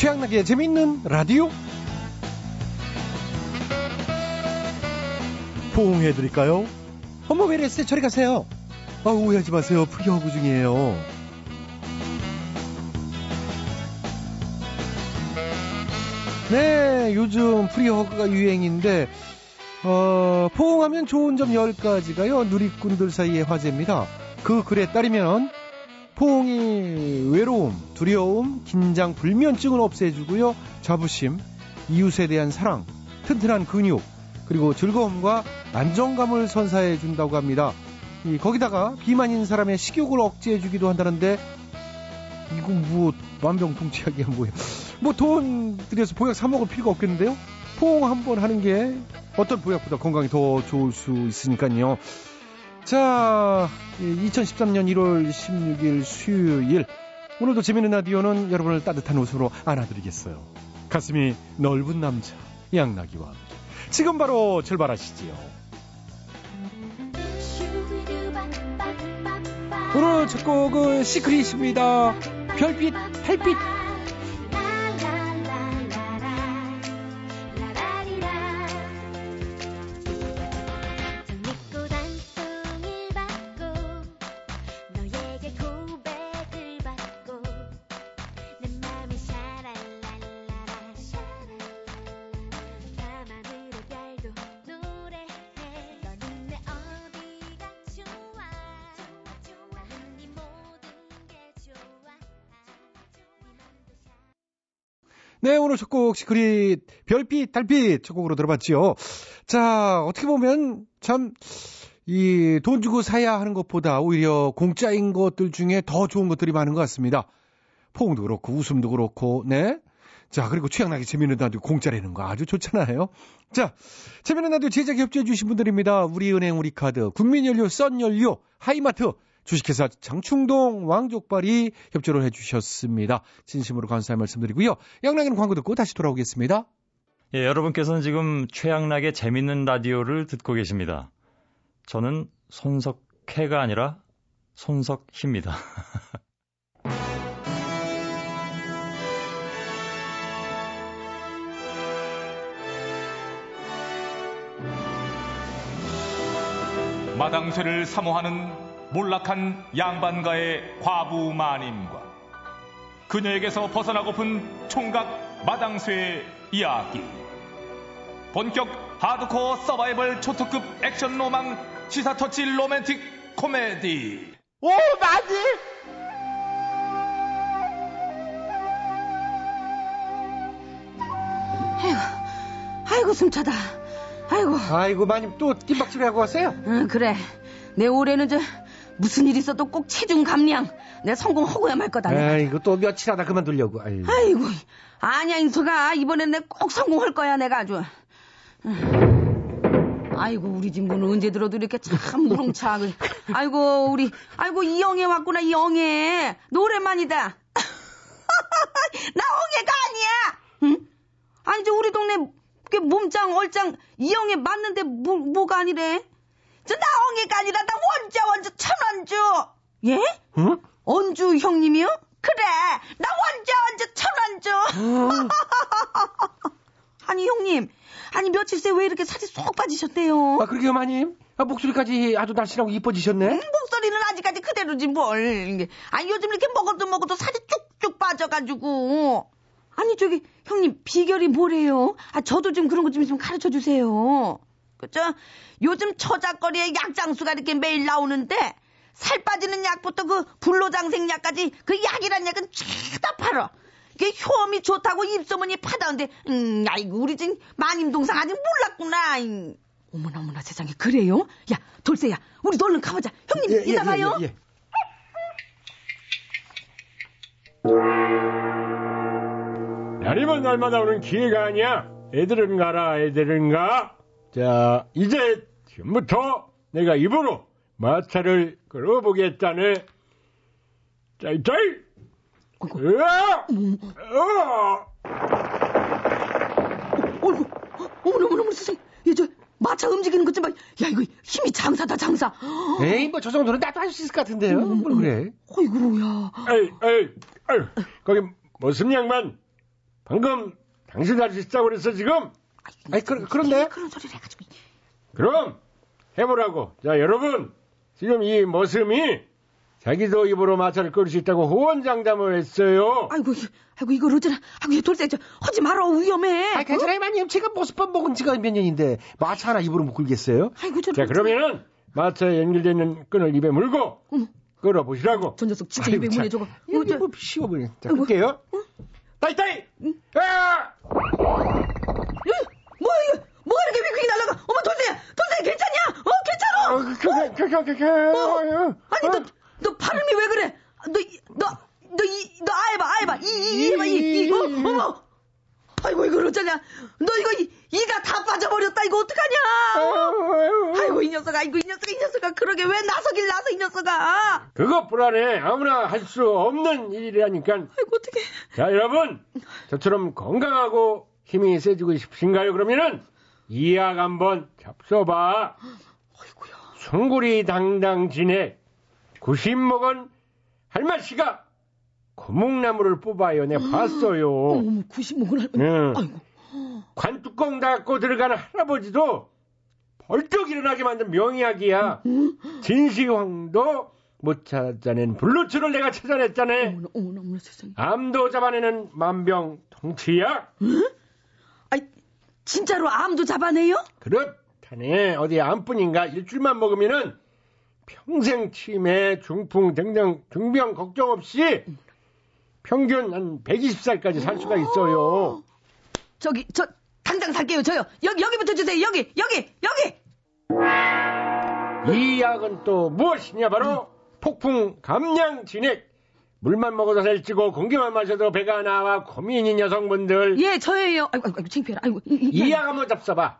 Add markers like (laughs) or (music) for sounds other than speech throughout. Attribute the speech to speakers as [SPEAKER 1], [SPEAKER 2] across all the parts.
[SPEAKER 1] 최양락의 재밌는 라디오 포옹해드릴까요? 어머 왜 이랬어요? 저리 가세요. 아 오해하지 마세요. free hug 중이에요. 네, 요즘 free hug가 유행인데 어, 포옹하면 좋은 점 10가지가요. 누리꾼들 사이의 화제입니다. 그 글에 따르면 포옹이 외로움, 두려움, 긴장, 불면증을 없애주고요. 자부심, 이웃에 대한 사랑, 튼튼한 근육, 그리고 즐거움과 안정감을 선사해 준다고 합니다. 이, 거기다가 비만인 사람의 식욕을 억제해 주기도 한다는데 이건 뭐 만병통치약이야 뭐야. 뭐 돈 들여서 보약 사 먹을 필요가 없겠는데요. 포옹 한 번 하는 게 어떤 보약보다 건강이 더 좋을 수 있으니까요. 자, 2013년 1월 16일 수요일. 오늘도 재미있는 라디오는 여러분을 따뜻한 웃음으로 안아드리겠어요. 가슴이 넓은 남자, 양나기와. 지금 바로 출발하시지요. 오늘 첫 곡은 시크릿입니다. 별빛, 달빛. 네, 오늘 첫 곡 시크릿 별빛 달빛 첫 곡으로 들어봤지요. 자, 어떻게 보면 참 이 돈 주고 사야 하는 것보다 오히려 공짜인 것들 중에 더 좋은 것들이 많은 것 같습니다. 포옹도 그렇고 웃음도 그렇고 네. 자, 그리고 최양락의 재밌는 라디오 공짜라는 거 아주 좋잖아요. 자, 재밌는 라디오 제작 협조해 주신 분들입니다. 우리은행 우리카드, 국민연료, 썬연료, 하이마트, 주식회사 장충동 왕족발이 협조를 해주셨습니다. 진심으로 감사의 말씀드리고요. 양락이는 광고 듣고 다시 돌아오겠습니다.
[SPEAKER 2] 예, 여러분께서는 지금 최양락의 재밌는 라디오를 듣고 계십니다. 저는 손석해가 아니라 손석희입니다. (laughs)
[SPEAKER 3] 마당쇠를 사모하는 몰락한 양반가의 과부 마님과 그녀에게서 벗어나고픈 총각 마당쇠의 이야기 본격 하드코어 서바이벌 초특급 액션 로망 시사터치 로맨틱 코미디
[SPEAKER 4] 오 맞지?
[SPEAKER 5] 아이고, 아이고 숨차다. 아이고.
[SPEAKER 1] 아이고 마님 또 김밥집에 하고 왔어요?
[SPEAKER 5] 응 그래. 내 올해는 저 무슨 일 있어도 꼭 체중 감량. 내 성공하고야 말 거다. 내가.
[SPEAKER 1] 아이고 또 며칠 하다 그만두려고. 아이고.
[SPEAKER 5] 아이고, 아니야 인서가 이번엔 내 꼭 성공할 거야 내가 아주. 응. 아이고 우리 집 문은 언제 들어도 이렇게 참 무렁차. 아이고 우리 아이고 이영애 왔구나 이영애 노래만이다. (laughs) 나 홍애가 아니야. 응? 아니 저 우리 동네 그 몸짱 얼짱 이영애 맞는데 뭐, 뭐가 아니래? 저 나홍애가 아니라 나 원자 원자 천원주. 예?
[SPEAKER 1] 응?
[SPEAKER 5] 언주 형님이요? 그래 나 원자 원자 천원주. (laughs) 아니 형님 아니 며칠 새 왜 이렇게 살이 쏙 빠지셨대요?
[SPEAKER 1] 아 그러게요 마님. 아, 목소리까지 아주 날씬하고 이뻐지셨네.
[SPEAKER 5] 음, 목소리는 아직까지 그대로지 뭘. 아니 요즘 이렇게 먹어도 먹어도 살이 쭉쭉 빠져가지고. 아니 저기 형님 비결이 뭐래요? 아 저도 좀 그런 거 좀 좀 가르쳐 주세요. 그죠? 요즘 처작거리에 약장수가 이렇게 매일 나오는데 살 빠지는 약부터 그 불로장생 약까지 그 약이란 약은 죄다 팔어. 이게 효험이 좋다고 입소문이 파다는데 음 아이고 우리 집 마님 동상 아직 몰랐구나. 음. 어머나 어머나 세상에 그래요? 야 돌쇠야 우리도 얼른 가보자. 형님
[SPEAKER 1] 예,
[SPEAKER 5] 이따 가요.
[SPEAKER 1] 예, 예.
[SPEAKER 4] 날이면 날마다 오는 기회가 아니야. 애들은 가라, 애들은 가. 자, 이제 지금부터 내가 입으로 마차를 걸어보겠다네. 짤짤! 으아! 으아!
[SPEAKER 5] 어이구 어머나 어머나 어머나 세상에 얘저 마차 움직이는 것 좀 봐. 야 이거 힘이 장사다 장사.
[SPEAKER 1] 에이 뭐 저 정도는 나도 할 수 있을 것 같은데요. 뭘 그래?
[SPEAKER 5] 어이구야.
[SPEAKER 4] 에이, 에이, 에이, 거기 무슨 양반? 방금 당신 할수 있다고 그랬어 지금.
[SPEAKER 1] 아니, 그, 그런데?
[SPEAKER 5] 그런 소리를 해가지고.
[SPEAKER 4] 그럼 해보라고. 자 여러분 지금 이 머슴이 자기도 입으로 마차를 끌수 있다고 호언장담을 했어요.
[SPEAKER 5] 아이고, 아이고, 이걸 어쩌나. 아이고, 이 돌쇠, 저, 하지 마라, 위험해.
[SPEAKER 1] 아, 괜찮아요, 마님. 제가 모습밥 먹은 지가 몇 년인데, 마차 하나 입으로 못 끌겠어요?
[SPEAKER 5] 아이고, 저,
[SPEAKER 4] 자 그러면은 마차에 연결되어 있는 끈을 입에 물고
[SPEAKER 5] 어머.
[SPEAKER 4] 끌어보시라고.
[SPEAKER 5] 저 녀석 진짜
[SPEAKER 1] 아이고,
[SPEAKER 5] 입에
[SPEAKER 1] 참.
[SPEAKER 5] 저거.
[SPEAKER 1] 이거
[SPEAKER 5] 어, 저,
[SPEAKER 1] 뭐 씌워버려. 자,
[SPEAKER 5] 아이고.
[SPEAKER 1] 끌게요.
[SPEAKER 4] 따이 따이. 아!
[SPEAKER 5] 뭐야, 이거? 뭐가 이렇게 휙휙 날아가? 어머, 돌쇠! 돌쇠, 괜찮냐? 어, 괜찮아!
[SPEAKER 4] 어, 그, 그, 그, 그, 그, 어,
[SPEAKER 5] 아니, 너, 너 발음이 왜 그래? 너, 이- 너, 너, 이, 너 아해봐, 아해봐. 이, 이, 이 해봐, 이, 이. 어, 어머! 아이고, 이걸 어쩌냐? 너 이거, 이, 이가 다 빠져버렸다. 이거 어떡하냐? 아이고, 이 녀석아, 아이고, 이 녀석아, 이 녀석아. 그러게 왜 나서길 나서, 이 녀석아.
[SPEAKER 4] 그것 불안해. 아무나 할 수 없는 일이라니까.
[SPEAKER 5] 아이고, 어떡해.
[SPEAKER 4] 자, 여러분. 저처럼 건강하고 힘이 세지고 싶으신가요? 그러면은, 이약 한번 잡숴봐.
[SPEAKER 5] 아이고야.
[SPEAKER 4] 송구리 당당 지내. 90 먹은 할머니가 고목나무를 뽑아요. 내 봤어요.
[SPEAKER 5] 어머, 90먹은 할머니.
[SPEAKER 4] 응.
[SPEAKER 5] 아이고.
[SPEAKER 4] 관뚜껑 닫고 들어가는 할아버지도 벌떡 일어나게 만든 명약이야. 진시황도 못 찾아낸 블루츠를 내가 찾아냈잖아.
[SPEAKER 5] 어머나, 어머나, 어머나, 세상에.
[SPEAKER 4] 암도 잡아내는 만병통치약.
[SPEAKER 5] 아이, 진짜로 암도 잡아내요?
[SPEAKER 4] 그렇다네. 어디 암뿐인가 일주일만 먹으면은 평생 치매, 중풍 등등 중병 걱정 없이 평균 한 120살까지 살 수가 있어요.
[SPEAKER 5] 저기, 저, 당장 살게요, 저요. 여기, 여기부터 주세요, 여기, 여기, 여기!
[SPEAKER 4] 이 약은 또 무엇이냐 바로 폭풍 감량 진액. 물만 먹어도 살찌고 공기만 마셔도 배가 나와 고민인 여성분들
[SPEAKER 5] 예, 저예요. 아이고, 아이고, 아이고, 창피해라. 아이고, 이, 이,
[SPEAKER 4] 이 약 한번 잡숴봐.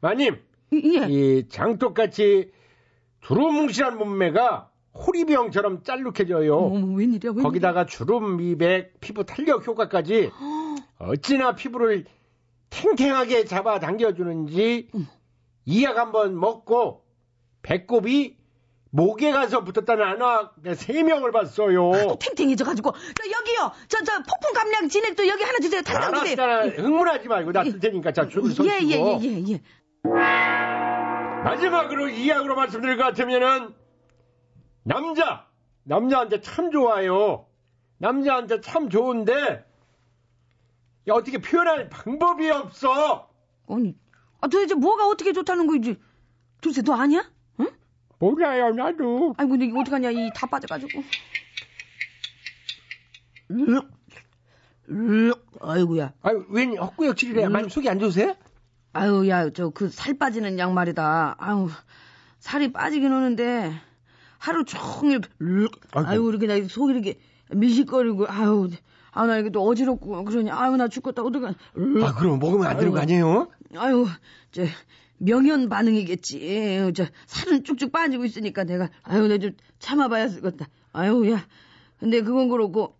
[SPEAKER 4] 마님,
[SPEAKER 5] 이, 예.
[SPEAKER 4] 이 장독같이 두루뭉실한 몸매가 호리병처럼 짤룩해져요.
[SPEAKER 5] 어머, 웬일이야, 웬일이야.
[SPEAKER 4] 거기다가 주름 미백, 피부 탄력 효과까지 (gasps) 어찌나 피부를 탱탱하게 잡아 당겨주는지 이약 한번 먹고 배꼽이 목에 가서 붙었다는 안화 세 명을 봤어요.
[SPEAKER 5] 또 탱탱해져가지고. 저, 여기요. 저, 저, 폭풍 감량 진액도 여기 하나 주세요. 당장 주세요.
[SPEAKER 4] 알았잖아. 흥분하지 말고 나쓸 테니까 자 줄을 서시고.
[SPEAKER 5] 예, 예, 예, 예, 예.
[SPEAKER 4] 마지막으로 이 약으로 말씀드릴 것 같으면은 남자 남자한테 참 좋아요. 남자한테 참 좋은데 야, 어떻게 표현할 방법이 없어.
[SPEAKER 5] 아니, 아, 도대체 뭐가 어떻게 좋다는 거지? 도대체 너 아냐? 응?
[SPEAKER 4] 몰라요 나도.
[SPEAKER 5] 아이고, 근데 이거 어떡하냐. 이 다 빠져가지고. 으, 으, 아이고야.
[SPEAKER 1] 아유, 웬 헛구역질이래.
[SPEAKER 5] 음.
[SPEAKER 1] 마님 속이 안 좋으세요?
[SPEAKER 5] 아유, 야, 저 그 살 빠지는 약 말이다. 아유, 살이 빠지긴 하는데 하루 종일 르,
[SPEAKER 1] 아이고.
[SPEAKER 5] 이렇게 나 속이 이렇게 미식거리고 아유, 아, 나 이게 또 어지럽고 그러니 아유, 나 죽겠다. 어떡하 르,
[SPEAKER 1] 아, 그럼 먹으면 안 되는 거 아니에요?
[SPEAKER 5] 아유, 저 명현 반응이겠지. 저 살은 쭉쭉 빠지고 있으니까 내가 아유, 내 좀 참아봐야 쓰겠다. 아유, 야, 근데 그건 그렇고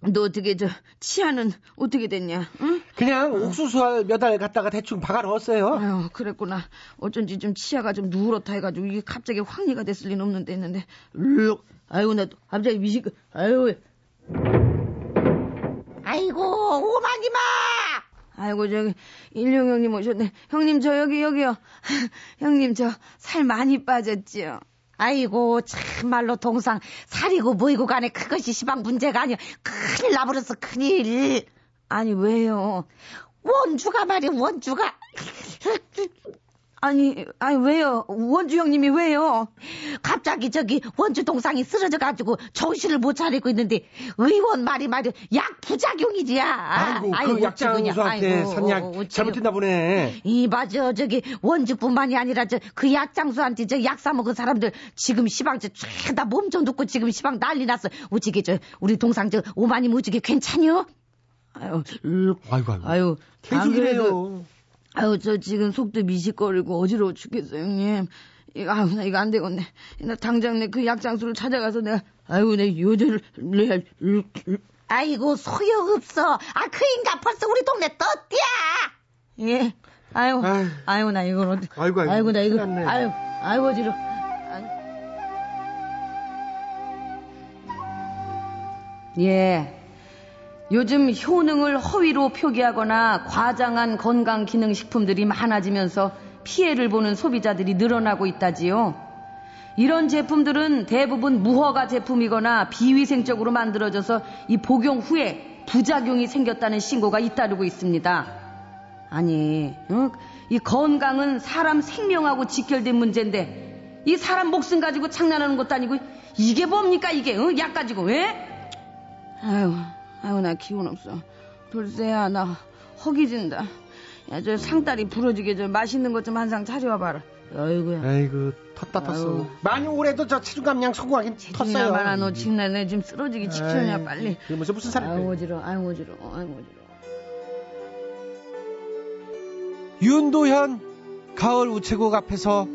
[SPEAKER 5] 너 어떻게 저 치아는 어떻게 됐냐? 응?
[SPEAKER 1] 그냥 옥수수 몇알 갖다가 대충 박아 넣었어요.
[SPEAKER 5] 아유, 그랬구나. 어쩐지 좀 치아가 좀 누렇다 해가지고 이게 갑자기 확리가 됐을 리는 없는데 했는데, 르 아이고, 나또 갑자기 미식, 아유,
[SPEAKER 6] 아이고 오마니마
[SPEAKER 5] 아이고, 저기, 일용 형님 오셨네. 형님, 저 여기, 여기요. (laughs) 형님, 저 살 많이 빠졌지요.
[SPEAKER 6] 아이고 참말로 동상. 살이고 뭐이고 간에 그것이 시방 문제가 아니야 큰일 나버렸어 큰일.
[SPEAKER 5] 아니, 왜요?
[SPEAKER 6] 원주가 말이야 원주가 (laughs)
[SPEAKER 5] 아니, 아니, 왜요? 원주 형님이 왜요?
[SPEAKER 6] 갑자기 저기 원주 동상이 쓰러져 가지고 정신을 못 차리고 있는데 의원 말이 말이야 약 부작용이지야
[SPEAKER 1] 아이고, 그
[SPEAKER 6] 어찌
[SPEAKER 1] 약장수한테
[SPEAKER 6] 그냥.
[SPEAKER 1] 산약
[SPEAKER 6] 아이고, 어찌
[SPEAKER 1] 잘못했나 보네.
[SPEAKER 6] 이 맞아 저기 원주뿐만이 아니라 저 그 약장수한테 저 약 사 먹은 사람들 지금 시방 저다 몸좀 놓고 지금 시방 난리 났어 우지게 저 우리 동상 저 오마님 우지게 괜찮요?
[SPEAKER 5] 아유, 르
[SPEAKER 1] 아이고, 아이고.
[SPEAKER 5] 아유, 안 그래도. 아유, 저 지금 속도 미식거리고 어지러워 죽겠어요, 형님. 이거, 아유, 나 이거 안 되겠네. 나 당장 내 그 약장수를 찾아가서 내가, 아유, 내 요절을, 내.
[SPEAKER 6] 아이고 소용없어 아 그 인간 벌써 우리 동네 떴디야
[SPEAKER 5] 예. 아유,
[SPEAKER 1] 아유.
[SPEAKER 5] 아유, 나 이걸 어디,
[SPEAKER 1] 아이고, 아이고.
[SPEAKER 5] 아이고, 나 이거,
[SPEAKER 1] 났네.
[SPEAKER 5] 아유, 아유, 어지러. 예. 요즘 효능을 허위로 표기하거나 과장한 건강 기능 식품들이 많아지면서 피해를 보는 소비자들이 늘어나고 있다지요. 이런 제품들은 대부분 무허가 제품이거나 비위생적으로 만들어져서 이 복용 후에 부작용이 생겼다는 신고가 잇따르고 있습니다. 아니, 응? 이 건강은 사람 생명하고 직결된 문제인데 이 사람 목숨 가지고 장난하는 것도 아니고 이게 뭡니까 이게 응? 약 가지고 왜? 아유, 아유 나 기운 없어. 돌쇠야 나 허기진다. 야 저 상다리 부러지게 저 맛있는 것 좀 한 상 차려와봐라. 아이고야.
[SPEAKER 1] 아이고 텄다 텄어.
[SPEAKER 4] 많이 올해도 저 체중감량
[SPEAKER 5] 많아
[SPEAKER 4] 텄어요.
[SPEAKER 5] 너 지금 나 지금 쓰러지기 직전이야 빨리.
[SPEAKER 4] 그게 무슨 무슨 살이
[SPEAKER 5] 아유 어지러, 아유 어지러, 아유 어지러.
[SPEAKER 1] 윤도현 가을 우체국 앞에서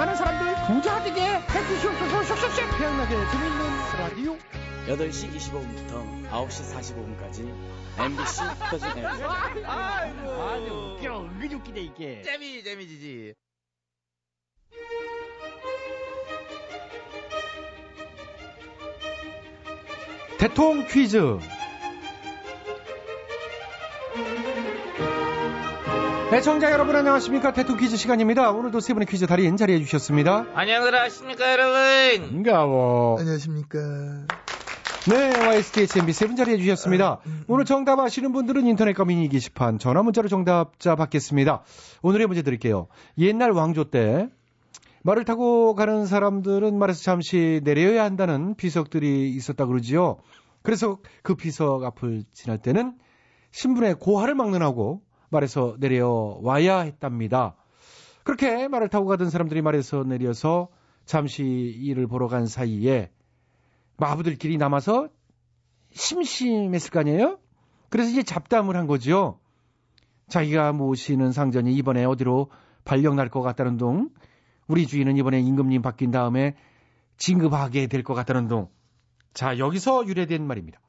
[SPEAKER 4] 고마는 사람들 긍정하게 해주시옵소서 쏙쏙쏙 태양나게 재밌는 라디오.
[SPEAKER 7] 8시 25분부터 9시 45분까지 MBC 터진 FM
[SPEAKER 4] 아주 웃겨. 은근히 웃기네 이게.
[SPEAKER 8] 재미 재미지지.
[SPEAKER 1] 대통 퀴즈. 애청자 여러분 안녕하십니까 대통 퀴즈 시간입니다. 오늘도 세 분의 퀴즈 달인 자리해 주셨습니다.
[SPEAKER 8] 안녕들 하십니까 여러분.
[SPEAKER 4] 반가워
[SPEAKER 9] 안녕하십니까
[SPEAKER 1] 네, YSTHMB 세분 자리해 주셨습니다. 오늘 정답 아시는 분들은 인터넷과 미니 게시판, 전화 문자로 정답자 받겠습니다. 오늘의 문제 드릴게요. 옛날 왕조 때 말을 타고 가는 사람들은 말에서 잠시 내려야 한다는 비석들이 있었다 그러지요. 그래서 그 비석 앞을 지날 때는 신분의 고하를 막론하고 말에서 내려와야 했답니다. 그렇게 말을 타고 가던 사람들이 말에서 내려서 잠시 일을 보러 간 사이에 마부들끼리 남아서 심심했을 거 아니에요? 그래서 이제 잡담을 한 거죠. 자기가 모시는 상전이 이번에 어디로 발령 날 것 같다는 둥, 우리 주인은 이번에 임금님 바뀐 다음에 진급하게 될 것 같다는 둥. 자, 여기서 유래된 말입니다.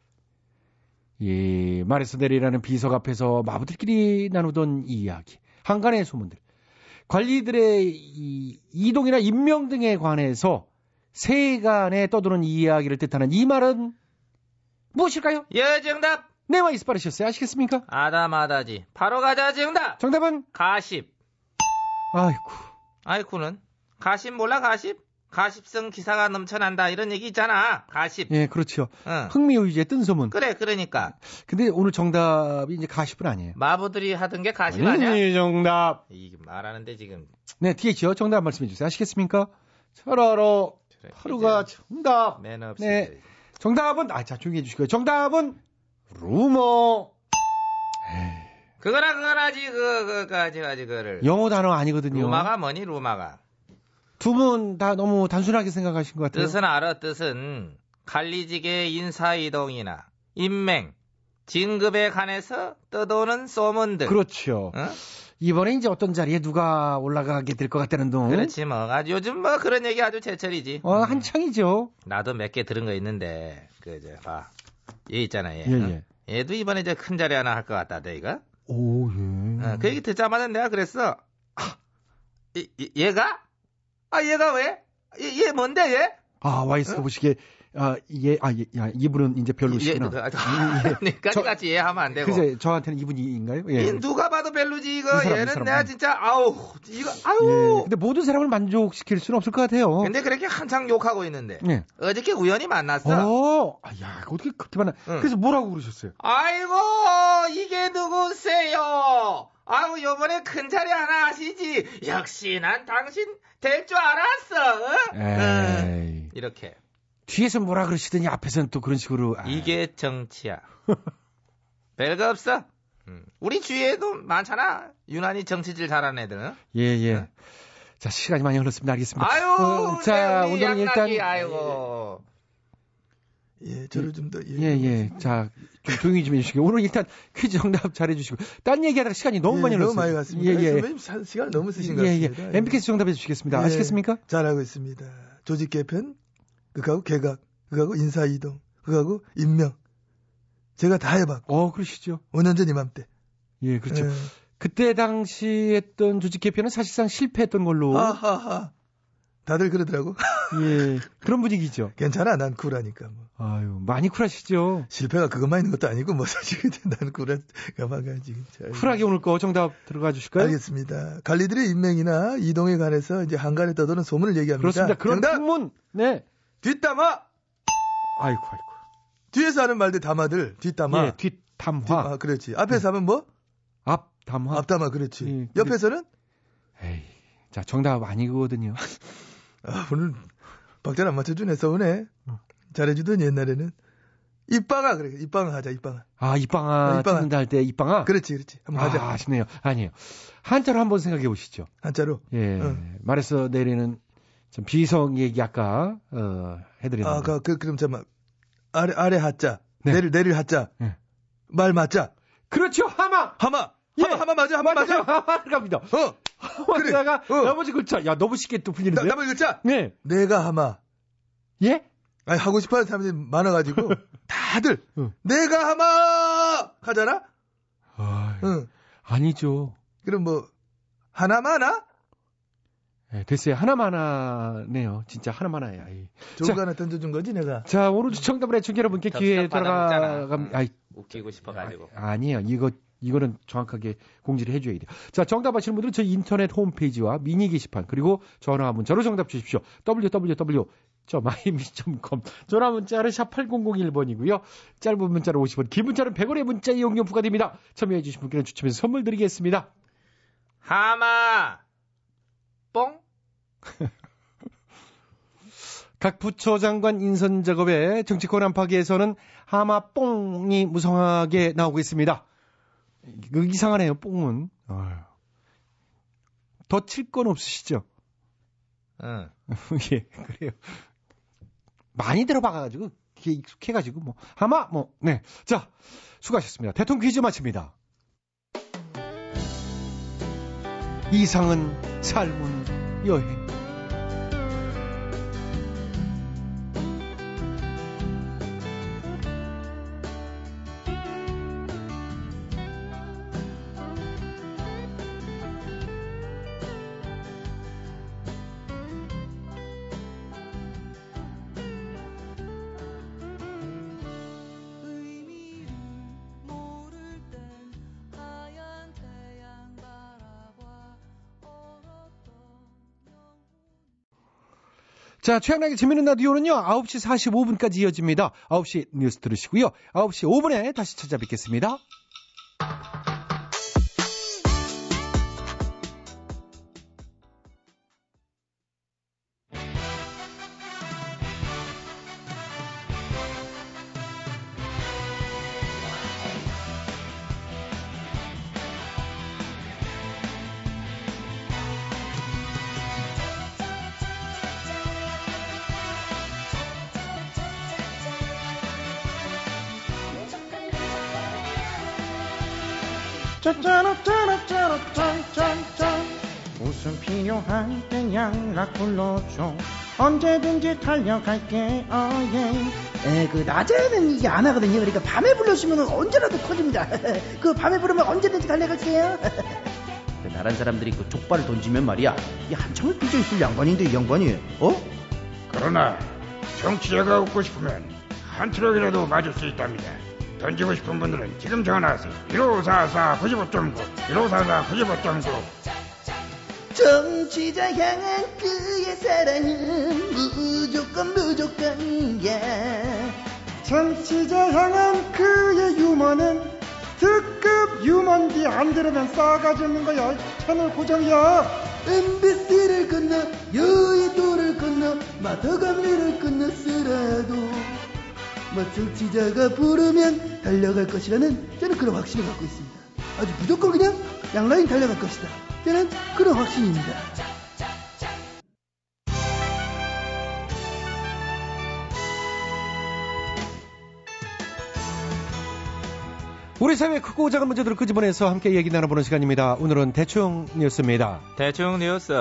[SPEAKER 1] 예, 말에서 내리라는 비석 앞에서 마부들끼리 나누던 이야기, 한간의 소문들, 관리들의 이 이동이나 임명 등에 관해서 세간에 떠도는 이야기를 뜻하는 이 말은 무엇일까요?
[SPEAKER 8] 예 정답.
[SPEAKER 1] 네, 와 이스 빠르셨어요. 아시겠습니까?
[SPEAKER 8] 아다마다지. 바로 가자 정답.
[SPEAKER 1] 정답은
[SPEAKER 8] 가십.
[SPEAKER 1] 아이고.
[SPEAKER 8] 아이쿠는 가십 몰라 가십? 가십성 기사가 넘쳐난다 이런 얘기 있잖아. 가십.
[SPEAKER 1] 예, 그렇죠.
[SPEAKER 8] 응.
[SPEAKER 1] 흥미유지의 뜬 소문.
[SPEAKER 8] 그래 그러니까
[SPEAKER 1] 근데 오늘 정답이 이제 가십은 아니에요.
[SPEAKER 8] 마부들이 하던 게 가십 아니야?
[SPEAKER 1] 예, 정답.
[SPEAKER 8] 이게 말하는데 지금
[SPEAKER 1] 네, DH요. 정답 말씀해 주세요. 아시겠습니까?
[SPEAKER 8] 그래,
[SPEAKER 1] 하루가 정답.
[SPEAKER 8] 매너 없이.
[SPEAKER 1] 네. 정답은 아, 자, 조용히 해 주시고요. 정답은 루머.
[SPEAKER 8] 그거나 그거나지 그 그까지 가지 그거를.
[SPEAKER 1] 영어 단어 아니거든요.
[SPEAKER 8] 루마가 뭐니 루마가?
[SPEAKER 1] 두 분 다 너무 단순하게 생각하신 것 같아요.
[SPEAKER 8] 뜻은 알아 뜻은 관리직의 인사이동이나 임명, 진급에 관해서 떠도는 소문들.
[SPEAKER 1] 그렇죠.
[SPEAKER 8] 어?
[SPEAKER 1] 이번에 이제 어떤 자리에 누가 올라가게 될 것 같다는 둥.
[SPEAKER 8] 그렇지 뭐. 아주 요즘 뭐 그런 얘기 아주 제철이지.
[SPEAKER 1] 어, 한창이죠.
[SPEAKER 8] 나도 몇 개 들은 거 있는데 그저 봐. 얘 있잖아 얘.
[SPEAKER 1] 예,
[SPEAKER 8] 어?
[SPEAKER 1] 예.
[SPEAKER 8] 얘도 이번에 저큰 자리 하나 할 것 같다, 내가.
[SPEAKER 1] 오, 예.
[SPEAKER 8] 어, 그 얘기 듣자마자 내가 그랬어. 아, 얘, 얘- 얘가? 아, 얘가 왜? 얘, 얘 뭔데, 얘?
[SPEAKER 1] 아, 와이스가 보시기에 아, 예, 아, 예, 아, 이분은 이제 별로시구나.
[SPEAKER 8] 예, 그,
[SPEAKER 1] 예.
[SPEAKER 8] 네, (laughs) 까지같이 이해하면 안 되고.
[SPEAKER 1] 그죠, 저한테는 이분이인가요? 예.
[SPEAKER 8] 이 누가 봐도 별로지 이거.
[SPEAKER 1] 이 사람, 이
[SPEAKER 8] 얘는. 내가 진짜 아우 이거
[SPEAKER 1] 예.
[SPEAKER 8] 아우.
[SPEAKER 1] 근데 모든 사람을 만족시킬 수는 없을 것 같아요.
[SPEAKER 8] 근데 그렇게 한창 욕하고 있는데
[SPEAKER 1] 예.
[SPEAKER 8] 어저께 우연히 만났어.
[SPEAKER 1] 어, 아, 야, 어떻게 그렇게 만나?
[SPEAKER 8] 응.
[SPEAKER 1] 그래서 뭐라고 그러셨어요?
[SPEAKER 8] 아이고 이게 누구세요? 아우 요번에 큰 자리 하나 하시지. 역시 난 당신 될 줄 알았어. 응?
[SPEAKER 1] 에이.
[SPEAKER 8] 이렇게
[SPEAKER 1] 뒤에서 뭐라 그러시더니 앞에서는 또 그런 식으로. 아,
[SPEAKER 8] 이게 정치야. (laughs) 별거 없어. 음. 우리 주위에도 많잖아. 유난히 정치질 잘하는 애들은.
[SPEAKER 1] 예, 예. 자, 시간이 많이 흘렀습니다. 알겠습니다.
[SPEAKER 8] 아유,
[SPEAKER 1] 어, 자,
[SPEAKER 8] 네, 우리
[SPEAKER 1] 오늘은
[SPEAKER 8] 양락이,
[SPEAKER 1] 일단.
[SPEAKER 8] 아이고.
[SPEAKER 10] 예, 저를 좀 더.
[SPEAKER 1] 예, 예. 자, 좀 조용히 좀 해주시고. 오늘 일단 퀴즈 정답 잘해주시고. 딴 얘기하다가 시간이 너무
[SPEAKER 10] 예,
[SPEAKER 1] 많이 흘렀어요.
[SPEAKER 10] 너무 많이 갔습니다.
[SPEAKER 1] 예, 예.
[SPEAKER 10] 선배님 사- 시간을 너무 쓰신 것
[SPEAKER 1] 예, 예.
[SPEAKER 10] 같습니다.
[SPEAKER 1] MBK스 정답해 주시겠습니다.
[SPEAKER 10] 예,
[SPEAKER 1] 아시겠습니까?
[SPEAKER 10] 잘하고 있습니다. 조직 개편, 그거하고 개각, 그거하고 인사 이동, 그거하고 임명. 제가 다 해봤고.
[SPEAKER 1] 어, 그러시죠.
[SPEAKER 10] 5년 전 이맘때.
[SPEAKER 1] 예, 그렇죠.
[SPEAKER 10] 예.
[SPEAKER 1] 그때 당시 했던 조직 개편은 사실상 실패했던 걸로.
[SPEAKER 10] 아하하. 다들 그러더라고. (laughs)
[SPEAKER 1] 예. 그런 분위기죠.
[SPEAKER 10] 괜찮아, 난 쿨하니까. 뭐.
[SPEAKER 1] 아유, 많이 쿨하시죠.
[SPEAKER 10] 실패가 그것만 있는 것도 아니고, 뭐, (laughs) 사실, 난 쿨한, 가만가지.
[SPEAKER 1] 쿨하게 오늘 거 정답 들어가 주실까요?
[SPEAKER 10] 알겠습니다. 관리들의 임명이나 이동에 관해서 이제 한간에 떠도는 소문을 얘기합니다.
[SPEAKER 1] 그렇습니다. 그런
[SPEAKER 10] 정답!
[SPEAKER 1] 풍문. 네.
[SPEAKER 10] 뒷담화!
[SPEAKER 1] 아이고, 아이고.
[SPEAKER 10] 뒤에서 하는 말들 담화들, 뒷담화.
[SPEAKER 1] 예, 뒷담화.
[SPEAKER 10] 뒷- 아, 그렇지. 앞에서 하면 뭐?
[SPEAKER 1] 앞담화.
[SPEAKER 10] 앞담화, 그렇지.
[SPEAKER 1] 예, 근데-
[SPEAKER 10] 옆에서는?
[SPEAKER 1] 에이. 자, 정답 아니거든요. (laughs)
[SPEAKER 10] 아, 오늘 박자를 안 맞춰주네, 서운해. 잘해주던 옛날에는. 입방아, 그래. 입방아 하자, 입방아.
[SPEAKER 1] 아, 입방아
[SPEAKER 10] 어, 입방아.
[SPEAKER 1] 찍는다 할 때 입방아?
[SPEAKER 10] 그렇지, 그렇지. 한번
[SPEAKER 1] 아,
[SPEAKER 10] 하자.
[SPEAKER 1] 아쉽네요. 아니에요. 한자로 한번 생각해 보시죠.
[SPEAKER 10] 한자로.
[SPEAKER 1] 예.
[SPEAKER 10] 응.
[SPEAKER 1] 말에서 내리는 좀 비성 얘기 아까, 어, 해드렸는데.
[SPEAKER 10] 아, 그, 그, 그럼 잠깐만. 아래, 아래 하자.
[SPEAKER 1] 네.
[SPEAKER 10] 내릴, 내릴 하자.
[SPEAKER 1] 예.
[SPEAKER 10] 말 맞자.
[SPEAKER 1] 그렇죠, 하마!
[SPEAKER 10] 하마!
[SPEAKER 1] 예.
[SPEAKER 10] 하마, 하마 맞아, 하마 맞아. (laughs)
[SPEAKER 1] 하마를 갑니다.
[SPEAKER 10] 어!
[SPEAKER 1] 하마다가
[SPEAKER 10] 그래. 어.
[SPEAKER 1] 나머지 글자. 야, 너무 쉽게 또
[SPEAKER 10] 나,
[SPEAKER 1] 풀리는데요?
[SPEAKER 10] 나머지 글자.
[SPEAKER 1] 네.
[SPEAKER 10] 내가 하마.
[SPEAKER 1] 예?
[SPEAKER 10] 아니, 하고 싶어 하는 사람들이 많아가지고. (laughs) 다들.
[SPEAKER 1] 응.
[SPEAKER 10] 내가 하마! 하잖아?
[SPEAKER 1] 아,
[SPEAKER 10] 응.
[SPEAKER 1] 아니죠.
[SPEAKER 10] 그럼 뭐, 하나만 하?
[SPEAKER 1] 예, 됐어요. 하나만 하네요. 진짜 하나만 하야. 이.
[SPEAKER 10] 좋은
[SPEAKER 1] 자.
[SPEAKER 10] 거 하나 던져준 거지, 내가.
[SPEAKER 1] 자, 오늘 정답을 해준 여러분께 기회.
[SPEAKER 8] 응.
[SPEAKER 1] 아이,
[SPEAKER 8] 웃기고 싶어가지고.
[SPEAKER 1] 아니에요. 이거 이거는 정확하게 공지를 해줘야 돼요. 자, 정답 아시는 분들은 저희 인터넷 홈페이지와 미니 게시판 그리고 전화 문자로 정답 주십시오. www.mymi.com 전화 문자는 샵 8001번이고요. 짧은 문자는 50원, 긴 문자는 100원의 문자 이용료 부과됩니다. 참여해 주신 분께는 추첨해서 선물 드리겠습니다.
[SPEAKER 8] 하마! 뽕? (laughs)
[SPEAKER 1] 각 부처 장관 인선 작업에 정치권 안팎에서는 하마 뽕이 무성하게 나오고 있습니다. 그 이상하네요, 뽕은. 더 칠 건 없으시죠?
[SPEAKER 8] 응. (laughs)
[SPEAKER 1] 예, 그래요. 많이 들어봐가지고, 귀에 익숙해가지고, 뭐, 하마, 뭐, 네. 자, 수고하셨습니다. 대통령 퀴즈 마칩니다. 이상은 삶은 여행. 자, 최양락의 재밌는 라디오는요, 9시 45분까지 이어집니다. 9시 뉴스 들으시고요. 9시 5분에 다시 찾아뵙겠습니다.
[SPEAKER 11] 필요할 땐 연락 불러줘 언제든지 달려갈게 어예
[SPEAKER 12] 에, 그 낮에는 이게 안 하거든요. 그러니까 밤에 불러주면 언제라도 커집니다. (laughs) 그 밤에 부르면 언제든지 달려갈게요. (laughs) 그 나란 사람들이 그 족발을 던지면 말이야. 이 한참을 삐져 있을 양반인데 이 양반이 어? 그러나
[SPEAKER 13] 정치자가 웃고 싶으면 한 트럭이라도 맞을 수 있답니다. 던지고 싶은 분들은 지금 전화하세요. 1544 95.9 1544 95.9
[SPEAKER 12] 정치자 향한 그의 사랑은 무조건 무조건이야
[SPEAKER 11] 정치자 향한 그의 유머는 특급 유머인데 안 들으면 싸가지 없는 거야. 채널 고정이야.
[SPEAKER 12] MBC를 건너 여의도를 건너 마더감리를 건너서라도 뭐 정치자가 부르면 달려갈 것이라는 저는 그런 확신을 갖고 있습니다 아주 무조건 그냥 양라인 달려갈 것이다 저는 그런 확신입니다
[SPEAKER 1] 우리 사회 크고 작은 문제들을 끄집어내서 함께 얘기 나눠보는 시간입니다. 오늘은 대충 뉴스입니다.
[SPEAKER 8] 대충 뉴스.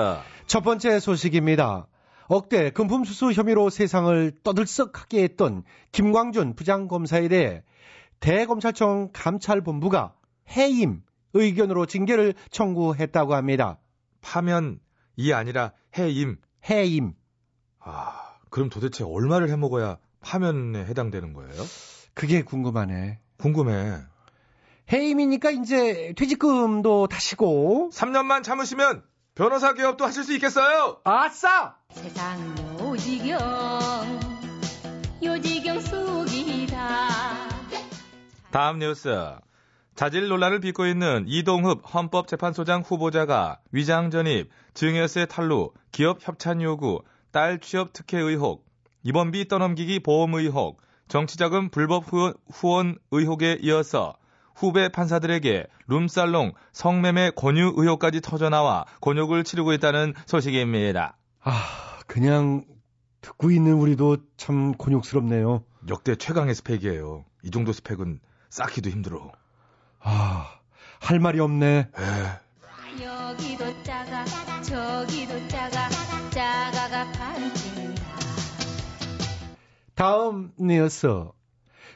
[SPEAKER 1] 첫 번째 소식입니다. 억대 금품수수 혐의로 세상을 떠들썩하게 했던 김광준 부장검사에 대해 대검찰청 감찰본부가 해임 의견으로 징계를 청구했다고 합니다.
[SPEAKER 14] 파면이 아니라 해임.
[SPEAKER 1] 해임.
[SPEAKER 14] 아, 그럼 도대체 얼마를 해먹어야 파면에 해당되는 거예요?
[SPEAKER 1] 그게 궁금하네.
[SPEAKER 14] 궁금해.
[SPEAKER 1] 해임이니까 이제 퇴직금도 다시고
[SPEAKER 14] 3년만 참으시면 변호사 개업도 하실 수 있겠어요.
[SPEAKER 1] 아싸!
[SPEAKER 15] 세상 요지경 요지경 속이다
[SPEAKER 14] 다음 뉴스. 자질 논란을 빚고 있는 이동흡 헌법재판소장 후보자가 위장 전입, 증여세 탈루, 기업 협찬 요구, 딸 취업 특혜 의혹, 입원비 떠넘기기 보험 의혹, 정치자금 불법 후원, 후원 의혹에 이어서 후배 판사들에게 룸살롱, 성매매 권유 의혹까지 터져나와 곤욕을 치르고 있다는 소식입니다.
[SPEAKER 1] 아, 그냥 듣고 있는 우리도 참 곤욕스럽네요.
[SPEAKER 14] 역대 최강의 스펙이에요. 이 정도 스펙은 쌓기도 힘들어.
[SPEAKER 1] 아, 할 말이 없네.
[SPEAKER 15] 여기도 작아 저기도 작아 작아가 반진다
[SPEAKER 1] 다음 뉴스.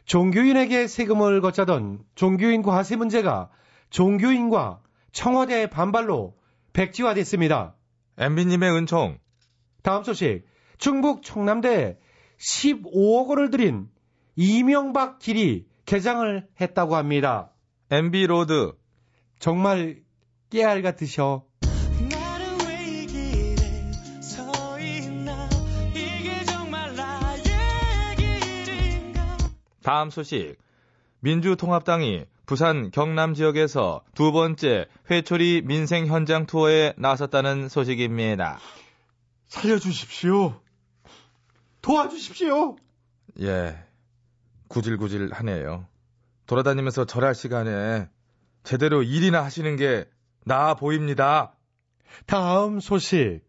[SPEAKER 1] 종교인에게 세금을 걷자던 종교인 과세 문제가 종교인과 청와대 반발로 백지화됐습니다.
[SPEAKER 14] MB님의 은총.
[SPEAKER 1] 다음 소식. 충북 청남대에 15억 원을 들인 이명박 길이 개장을 했다고 합니다.
[SPEAKER 14] MB road.
[SPEAKER 1] 정말 깨알 같으셔.
[SPEAKER 14] 다음 소식. 민주통합당이 부산 경남 지역에서 두 번째 회초리 민생 현장 투어에 나섰다는 소식입니다.
[SPEAKER 1] 살려주십시오. 도와주십시오.
[SPEAKER 14] 예. 구질구질 하네요. 돌아다니면서 절할 시간에 제대로 일이나 하시는 게 나아 보입니다.
[SPEAKER 1] 다음 소식.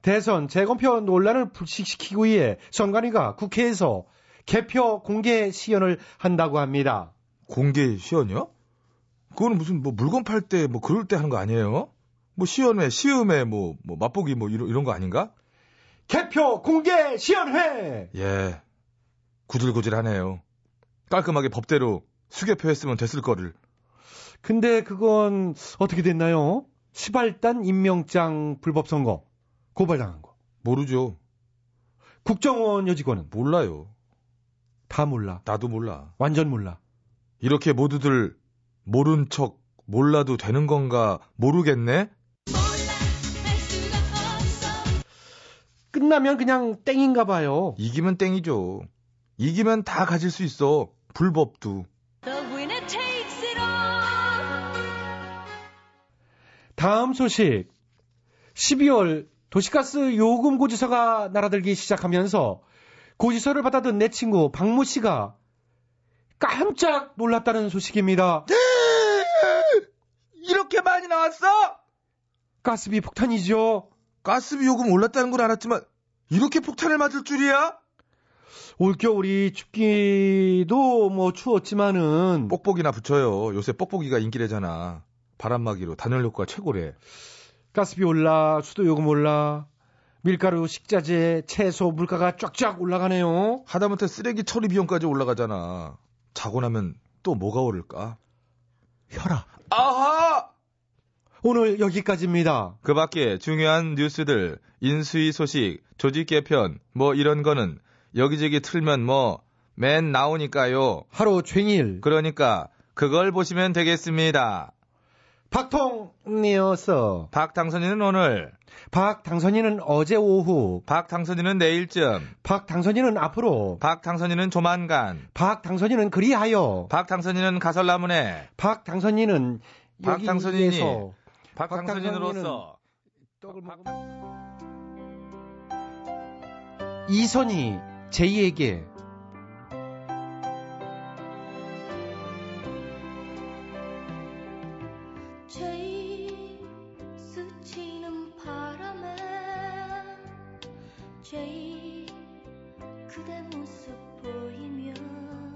[SPEAKER 1] 대선 재검표 논란을 불식시키기 위해 선관위가 국회에서 개표 공개 시연을 한다고 합니다.
[SPEAKER 14] 공개 시연이요? 그거는 무슨 뭐 물건 팔 때 뭐 그럴 때 하는 거 아니에요? 뭐 시연회, 시음회, 뭐, 뭐 맛보기 뭐 이런, 이런 거 아닌가?
[SPEAKER 1] 개표 공개 시연회!
[SPEAKER 14] 예. 구질구질하네요. 깔끔하게 법대로 수개표 했으면 됐을 거를.
[SPEAKER 1] 근데 그건 어떻게 됐나요? 시발단 임명장 불법 선거 고발당한 거.
[SPEAKER 14] 모르죠.
[SPEAKER 1] 국정원 여직원은
[SPEAKER 14] 몰라요.
[SPEAKER 1] 다 몰라.
[SPEAKER 14] 나도 몰라.
[SPEAKER 1] 완전 몰라.
[SPEAKER 14] 이렇게 모두들 모른 척 몰라도 되는 건가 모르겠네?
[SPEAKER 1] 끝나면 그냥 땡인가 봐요.
[SPEAKER 14] 이기면 땡이죠. 이기면 다 가질 수 있어. 불법도.
[SPEAKER 1] 다음 소식. 12월 도시가스 요금 고지서가 날아들기 시작하면서 고지서를 받아든 내 친구 박모 씨가 깜짝 놀랐다는 소식입니다.
[SPEAKER 8] 이렇게 많이 나왔어?
[SPEAKER 1] 가스비 폭탄이죠.
[SPEAKER 14] 가스비 요금 올랐다는 건 알았지만 이렇게 폭탄을 맞을 줄이야?
[SPEAKER 1] 올겨울이 춥기도 뭐 추웠지만은
[SPEAKER 14] 뽁뽁이나 붙여요. 요새 뽁뽁이가 인기래잖아. 바람막이로 단열 효과 최고래.
[SPEAKER 1] 가스비 올라, 수도 요금 올라, 밀가루, 식자재, 채소 물가가 쫙쫙 올라가네요.
[SPEAKER 14] 하다못해 쓰레기 처리 비용까지 올라가잖아. 자고 나면 또 뭐가 오를까?
[SPEAKER 1] 혈압.
[SPEAKER 14] 아하!
[SPEAKER 1] 오늘 여기까지입니다.
[SPEAKER 14] 그 밖에 중요한 뉴스들, 인수위 소식, 조직 개편, 뭐 이런 거는 여기저기 틀면 뭐 맨 나오니까요.
[SPEAKER 1] 하루 종일.
[SPEAKER 14] 그러니까 그걸 보시면 되겠습니다.
[SPEAKER 1] 박통니어서.
[SPEAKER 14] 박 당선인은 오늘,
[SPEAKER 1] 박 당선인은 어제 오후,
[SPEAKER 14] 박 당선인은 내일쯤,
[SPEAKER 1] 박 당선인은 앞으로,
[SPEAKER 14] 박 당선인은 조만간,
[SPEAKER 1] 박 당선인은 그리하여,
[SPEAKER 14] 박 당선인은 가설나무네,
[SPEAKER 1] 박 당선인은
[SPEAKER 14] 박 당선인이 박
[SPEAKER 1] 박
[SPEAKER 14] 당선인으로서.
[SPEAKER 1] 떡을 먹으면 이선희 제이에게
[SPEAKER 16] 그대 모습 보이면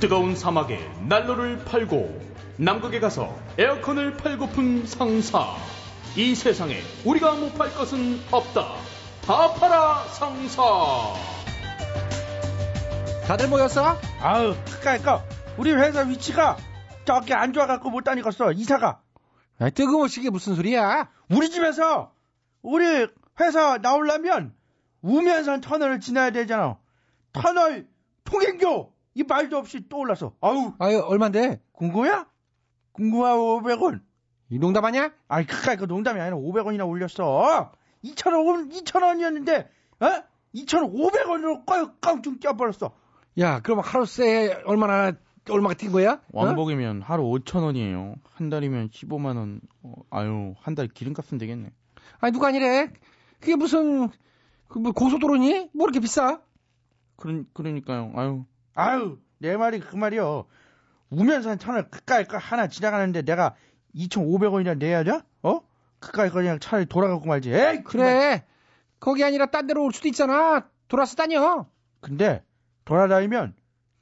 [SPEAKER 17] 뜨거운 사막에 난로를 팔고 남극에 가서 에어컨을 팔고픈 상사 이 세상에 우리가 못 팔 것은 없다 다 팔아 상사
[SPEAKER 1] 다들 모였어?
[SPEAKER 18] 아우, 그까이까 우리 회사 위치가 저기 안 좋아갖고 못 다니겠어. 이사가.
[SPEAKER 1] 아, 뜨거우시게 무슨 소리야?
[SPEAKER 18] 우리 집에서 우리 회사 나오려면 우면산 터널을 지나야 되잖아. 터널 통행료 이 말도 없이 떠올랐어. 아우.
[SPEAKER 1] 아유, 얼만데?
[SPEAKER 18] 궁금해? 궁금하 500원.
[SPEAKER 1] 이 농담하냐?
[SPEAKER 18] 아이, 그까이 그 농담이 아니라 500원이나 올렸어. 2,000원, 2,000원이었는데, 어? 2,500원으로 꽝충 껴버렸어.
[SPEAKER 1] 야, 그럼 하루세 얼마나 얼마가 뛴 거야? 어?
[SPEAKER 19] 왕복이면 하루 5천 원이에요. 한 달이면 15만 원. 어, 아유, 한 달 기름값은 되겠네.
[SPEAKER 1] 아니 누가 아니래? 그게 무슨 그 뭐 고속도로니? 뭐 이렇게 비싸?
[SPEAKER 19] 그러, 그러니까요. 아유.
[SPEAKER 18] 아유, 내 말이 그 말이요. 우면산 터널 그까이 거 하나 지나가는데 내가 2,500원이나 내야 돼? 어? 그까이 거 그냥 차라리 돌아가고 말지. 에이,
[SPEAKER 1] 그래. 거기 아니라 딴 데로 올 수도 있잖아. 돌아서 다녀.
[SPEAKER 18] 근데 돌아다니면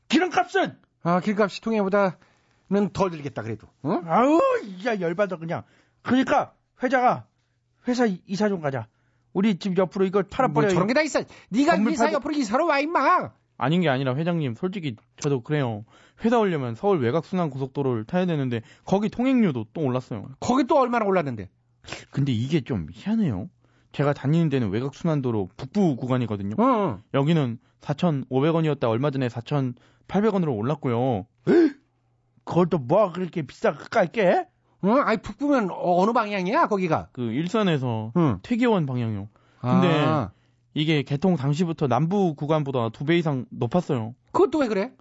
[SPEAKER 18] 기름값은
[SPEAKER 1] 아, 길값이 통행보다는 덜 들겠다 그래도. 어?
[SPEAKER 18] 아우, 야 열받아 그냥. 그러니까 회장아, 회사 이- 이사 좀 가자. 우리 집 옆으로 이걸 팔아버려.
[SPEAKER 1] 뭐 저런 게 다 있어. 네가
[SPEAKER 18] 건물
[SPEAKER 1] 이사
[SPEAKER 18] 팔고-
[SPEAKER 1] 옆으로 이사로 와 임마.
[SPEAKER 19] 아닌 게 아니라 회장님, 솔직히 저도 그래요. 회사 오려면 서울 외곽 순환 고속도로를 타야 되는데 거기 통행료도 또 올랐어요.
[SPEAKER 1] 거기 또 얼마나 올랐는데?
[SPEAKER 19] 근데 이게 좀 희한해요. 제가 다니는 데는 외곽 순환도로 북부 구간이거든요.
[SPEAKER 1] 어.
[SPEAKER 19] 여기는 4,500원이었다 얼마 전에 4,800원으로 올랐고요.
[SPEAKER 18] 그것도 뭐 그렇게 비싸 그까이 게?
[SPEAKER 1] 어? 아니 북부면 어- 어느 방향이야 거기가?
[SPEAKER 19] 그 일산에서
[SPEAKER 1] 응.
[SPEAKER 19] 퇴계원 방향이요. 근데
[SPEAKER 1] 아.
[SPEAKER 19] 이게 개통 당시부터 남부 구간보다 두 배 이상 높았어요.
[SPEAKER 1] 그것도 왜 그래?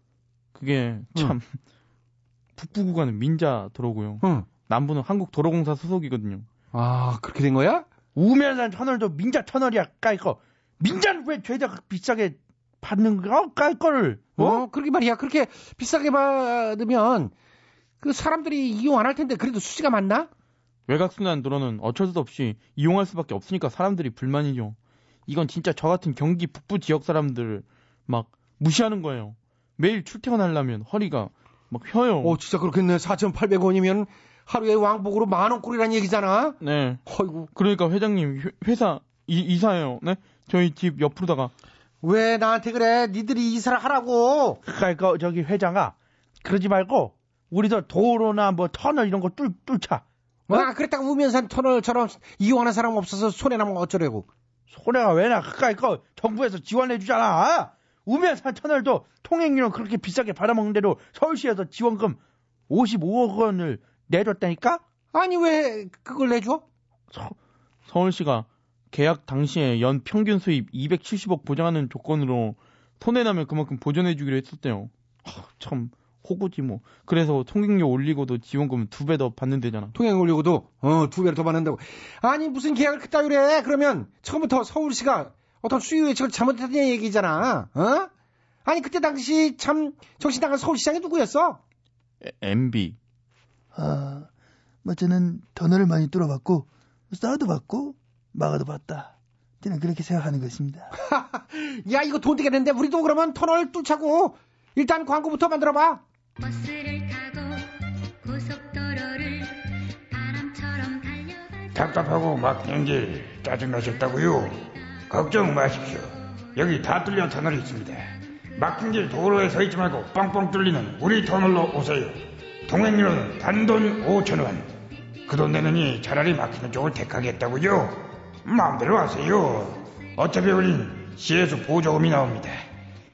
[SPEAKER 19] 그게 참 (laughs) 북부 구간은 민자 도로고요.
[SPEAKER 1] 응.
[SPEAKER 19] 남부는 한국도로공사 소속이거든요.
[SPEAKER 1] 아 그렇게 된 거야?
[SPEAKER 18] 우면산 터널도 민자 터널이야 까이 거. 민자는 왜 죄다 비싸게 받는 거야 까이 거를?
[SPEAKER 1] 어? 그렇게 말이야. 그렇게 비싸게 받으면 그 사람들이 이용 안 할 텐데 그래도 수지가 많나?
[SPEAKER 19] 외곽순환 도로는 어쩔 수 없이 이용할 수밖에 없으니까 사람들이 불만이죠. 이건 진짜 저 같은 경기 북부 지역 사람들 막 무시하는 거예요. 매일 출퇴근하려면 허리가 막 휘어요.
[SPEAKER 1] 어 진짜 그렇겠네. 4,800원이면 하루에 왕복으로 만 원꼴이란 얘기잖아.
[SPEAKER 19] 네.
[SPEAKER 1] 어이구.
[SPEAKER 19] 그러니까 회장님 회- 회사 이, 이사예요. 네? 저희 집 옆으로다가
[SPEAKER 1] 왜 나한테 그래? 니들이 이사를 하라고.
[SPEAKER 18] 그러니까 저기 회장아 그러지 말고 우리도 도로나 뭐 터널 이런 거 뚫, 뚫자. 어?
[SPEAKER 1] 아 그랬다가 우면산 터널처럼 이용하는 사람 없어서 손해 나면 어쩌려고.
[SPEAKER 18] 손해가 왜나 그까이 거 정부에서 지원해 주잖아. 우면산 터널도 통행료는 그렇게 비싸게 받아먹는데도 서울시에서 지원금 55억 원을 내줬다니까?
[SPEAKER 1] 아니 왜 그걸 내줘?
[SPEAKER 19] 서울시가 계약 당시에 연 평균 수입 270억 보장하는 조건으로 손해나면 그만큼 보전해주기로 했었대요. 하, 참 호구지 뭐. 그래서 통행료 올리고도 지원금 두 배 더 받는 데잖아.
[SPEAKER 1] 통행 올리고도 어두 배를 더 받는다고. 아니 무슨 계약을 그따위로 해? 그러면 처음부터 서울시가 어떤 수요 예측을 잘못했다는 얘기잖아. 어? 아니 그때 당시 참 정신 나간 서울시장이 누구였어?
[SPEAKER 19] MB.
[SPEAKER 12] 아, 뭐 저는 터널을 많이 뚫어봤고 싸도 봤고 막아도 봤다. 저는 그렇게 생각하는 것입니다. (laughs)
[SPEAKER 1] 야 이거 돈 되겠는데 우리도 그러면 터널 뚫자고 일단 광고부터 만들어봐.
[SPEAKER 16] 버스를 타고 고속도로를 바람처럼 타요.
[SPEAKER 13] 답답하고 막 경제 짜증나셨다고요? 걱정 마십시오. 여기 다 뚫려 터널이 있습니다. 막힌길 도로에 서 있지 말고 뻥뻥 뚫리는 우리 터널로 오세요. 동행료는 단돈 5천 원. 그 돈 내느니 차라리 막히는 쪽을 택하겠다고요? 마음대로 하세요. 어차피 우린 시에서 보조금이 나옵니다.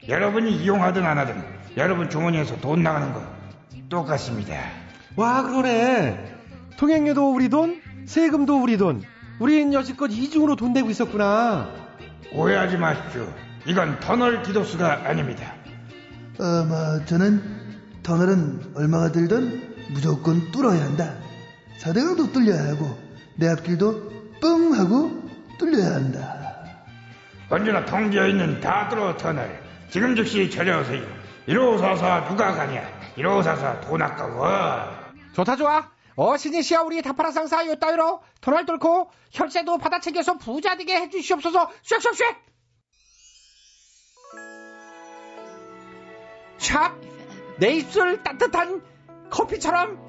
[SPEAKER 13] 여러분이 이용하든 안 하든 여러분 주머니에서 돈 나가는 거 똑같습니다.
[SPEAKER 1] 와 그러네. 통행료도 우리 돈, 세금도 우리 돈. 우린 여지껏 이중으로 돈 내고 있었구나.
[SPEAKER 13] 오해하지 마십시오. 이건 터널 디도스가 아닙니다.
[SPEAKER 12] 아마 저는 터널은 얼마가 들든 무조건 뚫어야 한다. 사대강도 뚫려야 하고 내 앞길도 뻥 하고 뚫려야 한다.
[SPEAKER 13] 언제나 통지어 있는 다들어 터널 지금 즉시 찾아오세요 1544 누가 가냐 1544 돈 아까워
[SPEAKER 8] 좋다 좋아. 어 신이시여 우리 다파라 상사 요 따위로 터널 뚫고 혈세도 받아 챙겨서 부자 되게 해주시옵소서. 쉑쉑쉑. 샵. 내 입술 따뜻한 커피처럼.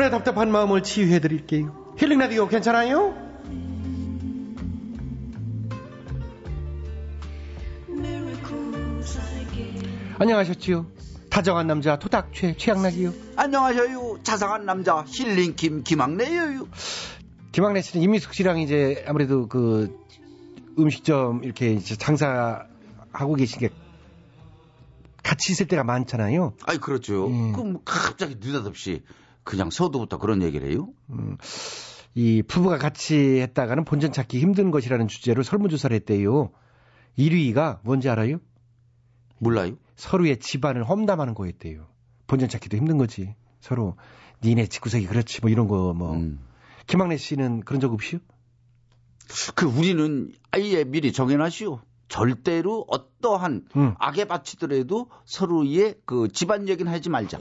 [SPEAKER 1] 여러분의 답답한 마음을 치유해 드릴게요. 힐링 라디오 괜찮아요? 안녕하셨지요? 다정한 남자 토닥최 최양락이요.
[SPEAKER 20] 안녕하셔요. 자상한 남자 힐링 김 김학래예요.
[SPEAKER 1] 김학래 씨는 이미숙 씨랑 이제 아무래도 그 음식점 이렇게 장사하고 계신 게 같이 있을 때가 많잖아요.
[SPEAKER 20] 아이 그렇죠.
[SPEAKER 1] 음.
[SPEAKER 20] 그럼 뭐 갑자기 느닷없이 그냥 서두부터 그런 얘기를 해요?
[SPEAKER 1] 음, 이 부부가 같이 했다가는 본전 찾기 힘든 것이라는 주제로 설문조사를 했대요. 1위가 뭔지 알아요?
[SPEAKER 20] 몰라요.
[SPEAKER 1] 서로의 집안을 험담하는 거였대요. 본전 찾기도 힘든 거지. 서로 니네 집구석이 그렇지 뭐 이런 거 뭐.
[SPEAKER 20] 음.
[SPEAKER 1] 김학래 씨는 그런 적 없이요?
[SPEAKER 20] 그 우리는 아예 미리 정해놨시오. 절대로 어떠한
[SPEAKER 1] 음.
[SPEAKER 20] 악에 바치더라도 서로의 그 집안 얘기는 하지 말자.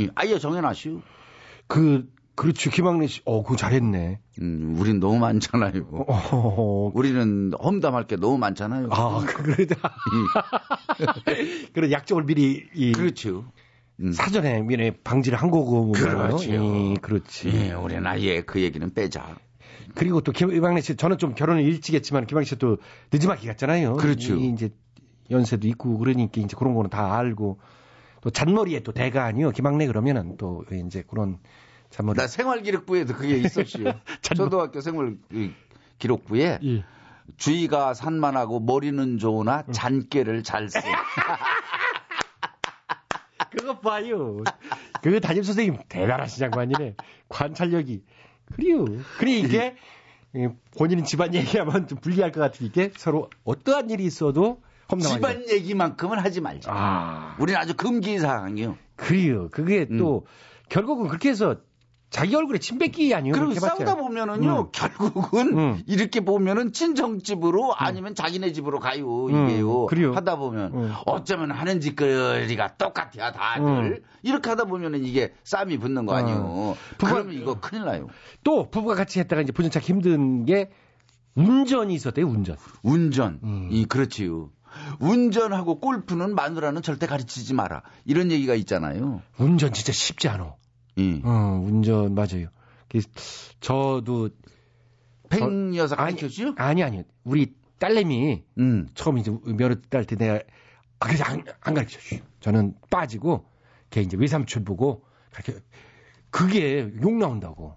[SPEAKER 20] 예, 아예 정해놨시오.
[SPEAKER 1] 그 그렇죠. 김학래 씨. 어, 그거 잘했네.
[SPEAKER 20] 음, 우린 너무 많잖아요. 우리는 험담할 게 너무 많잖아요.
[SPEAKER 1] 아, 그러다. (laughs) 그런 약점을 미리 이
[SPEAKER 20] 그렇죠.
[SPEAKER 1] 사전에 미리 방지를 한 거고
[SPEAKER 20] 그렇죠.
[SPEAKER 1] 예, 그렇지.
[SPEAKER 20] 예, 우리는 아예 그 얘기는 빼자.
[SPEAKER 1] 그리고 또 김학래 씨 저는 좀 결혼을 일찍 했지만 김학래 씨도 늦지막히 갔잖아요.
[SPEAKER 20] 그렇죠.
[SPEAKER 1] 이 이제 연세도 있고 그러니까 이제 그런 거는 다 알고 또 잔머리에 또 대가 아니요. 김학래 그러면은 또 이제 그런 잔머리.
[SPEAKER 20] 나 생활기록부에도 그게 있었지요. (laughs) 초등학교 생활 기록부에
[SPEAKER 1] 예.
[SPEAKER 20] 주의가 산만하고 머리는 좋으나 잔깨를 잘 쓰. (laughs)
[SPEAKER 1] 그거 봐요. 그 담임 선생님 대단하신 양반이네. 관찰력이. 그래요. 그래 이게 예, 본인 집안 얘기하면 좀 불리할 것 같으니까 서로 어떠한 일이 있어도 험담하지
[SPEAKER 20] 집안 얘기만큼은 하지 말자.
[SPEAKER 1] 아.
[SPEAKER 20] 우리는 아주 금기 사항이요.
[SPEAKER 1] 그래요. 그게 또 결국은 그렇게 해서 자기 얼굴에 침 뱉기 아니에요.
[SPEAKER 20] 그리고. 싸우다 보면은요,
[SPEAKER 1] 음.
[SPEAKER 20] 결국은 이렇게 보면은 친정집으로 아니면 자기네 집으로 가요,
[SPEAKER 1] 음,
[SPEAKER 20] 이게요.
[SPEAKER 1] 그래요.
[SPEAKER 20] 하다 보면
[SPEAKER 1] 음.
[SPEAKER 20] 어쩌면 하는 짓거리가 똑같아, 다들.
[SPEAKER 1] 음.
[SPEAKER 20] 이렇게 하다 보면은 이게 싸움이 붙는 거 아니에요. 그러면 이거 큰일 나요.
[SPEAKER 1] 또 부부가 같이 했다가 이제 찾기 힘든 게 운전이 있었대요. 운전.
[SPEAKER 20] 운전.
[SPEAKER 1] 음.
[SPEAKER 20] 이 그렇지요. 운전하고 골프는 마누라는 절대 가르치지 마라. 이런 얘기가 있잖아요.
[SPEAKER 1] 운전 진짜 쉽지 않아.
[SPEAKER 20] 예.
[SPEAKER 1] 어, 운전 맞아요. 그, 저도
[SPEAKER 20] 팽 여사 가르쳐주요?
[SPEAKER 1] 아니 아니 우리 딸내미 처음 이제 면허 딸때 내가 아, 그래서 안, 안 가르쳐 주요. 저는 빠지고 걔 이제 외삼촌 보고 그렇게 그게 욕 나온다고.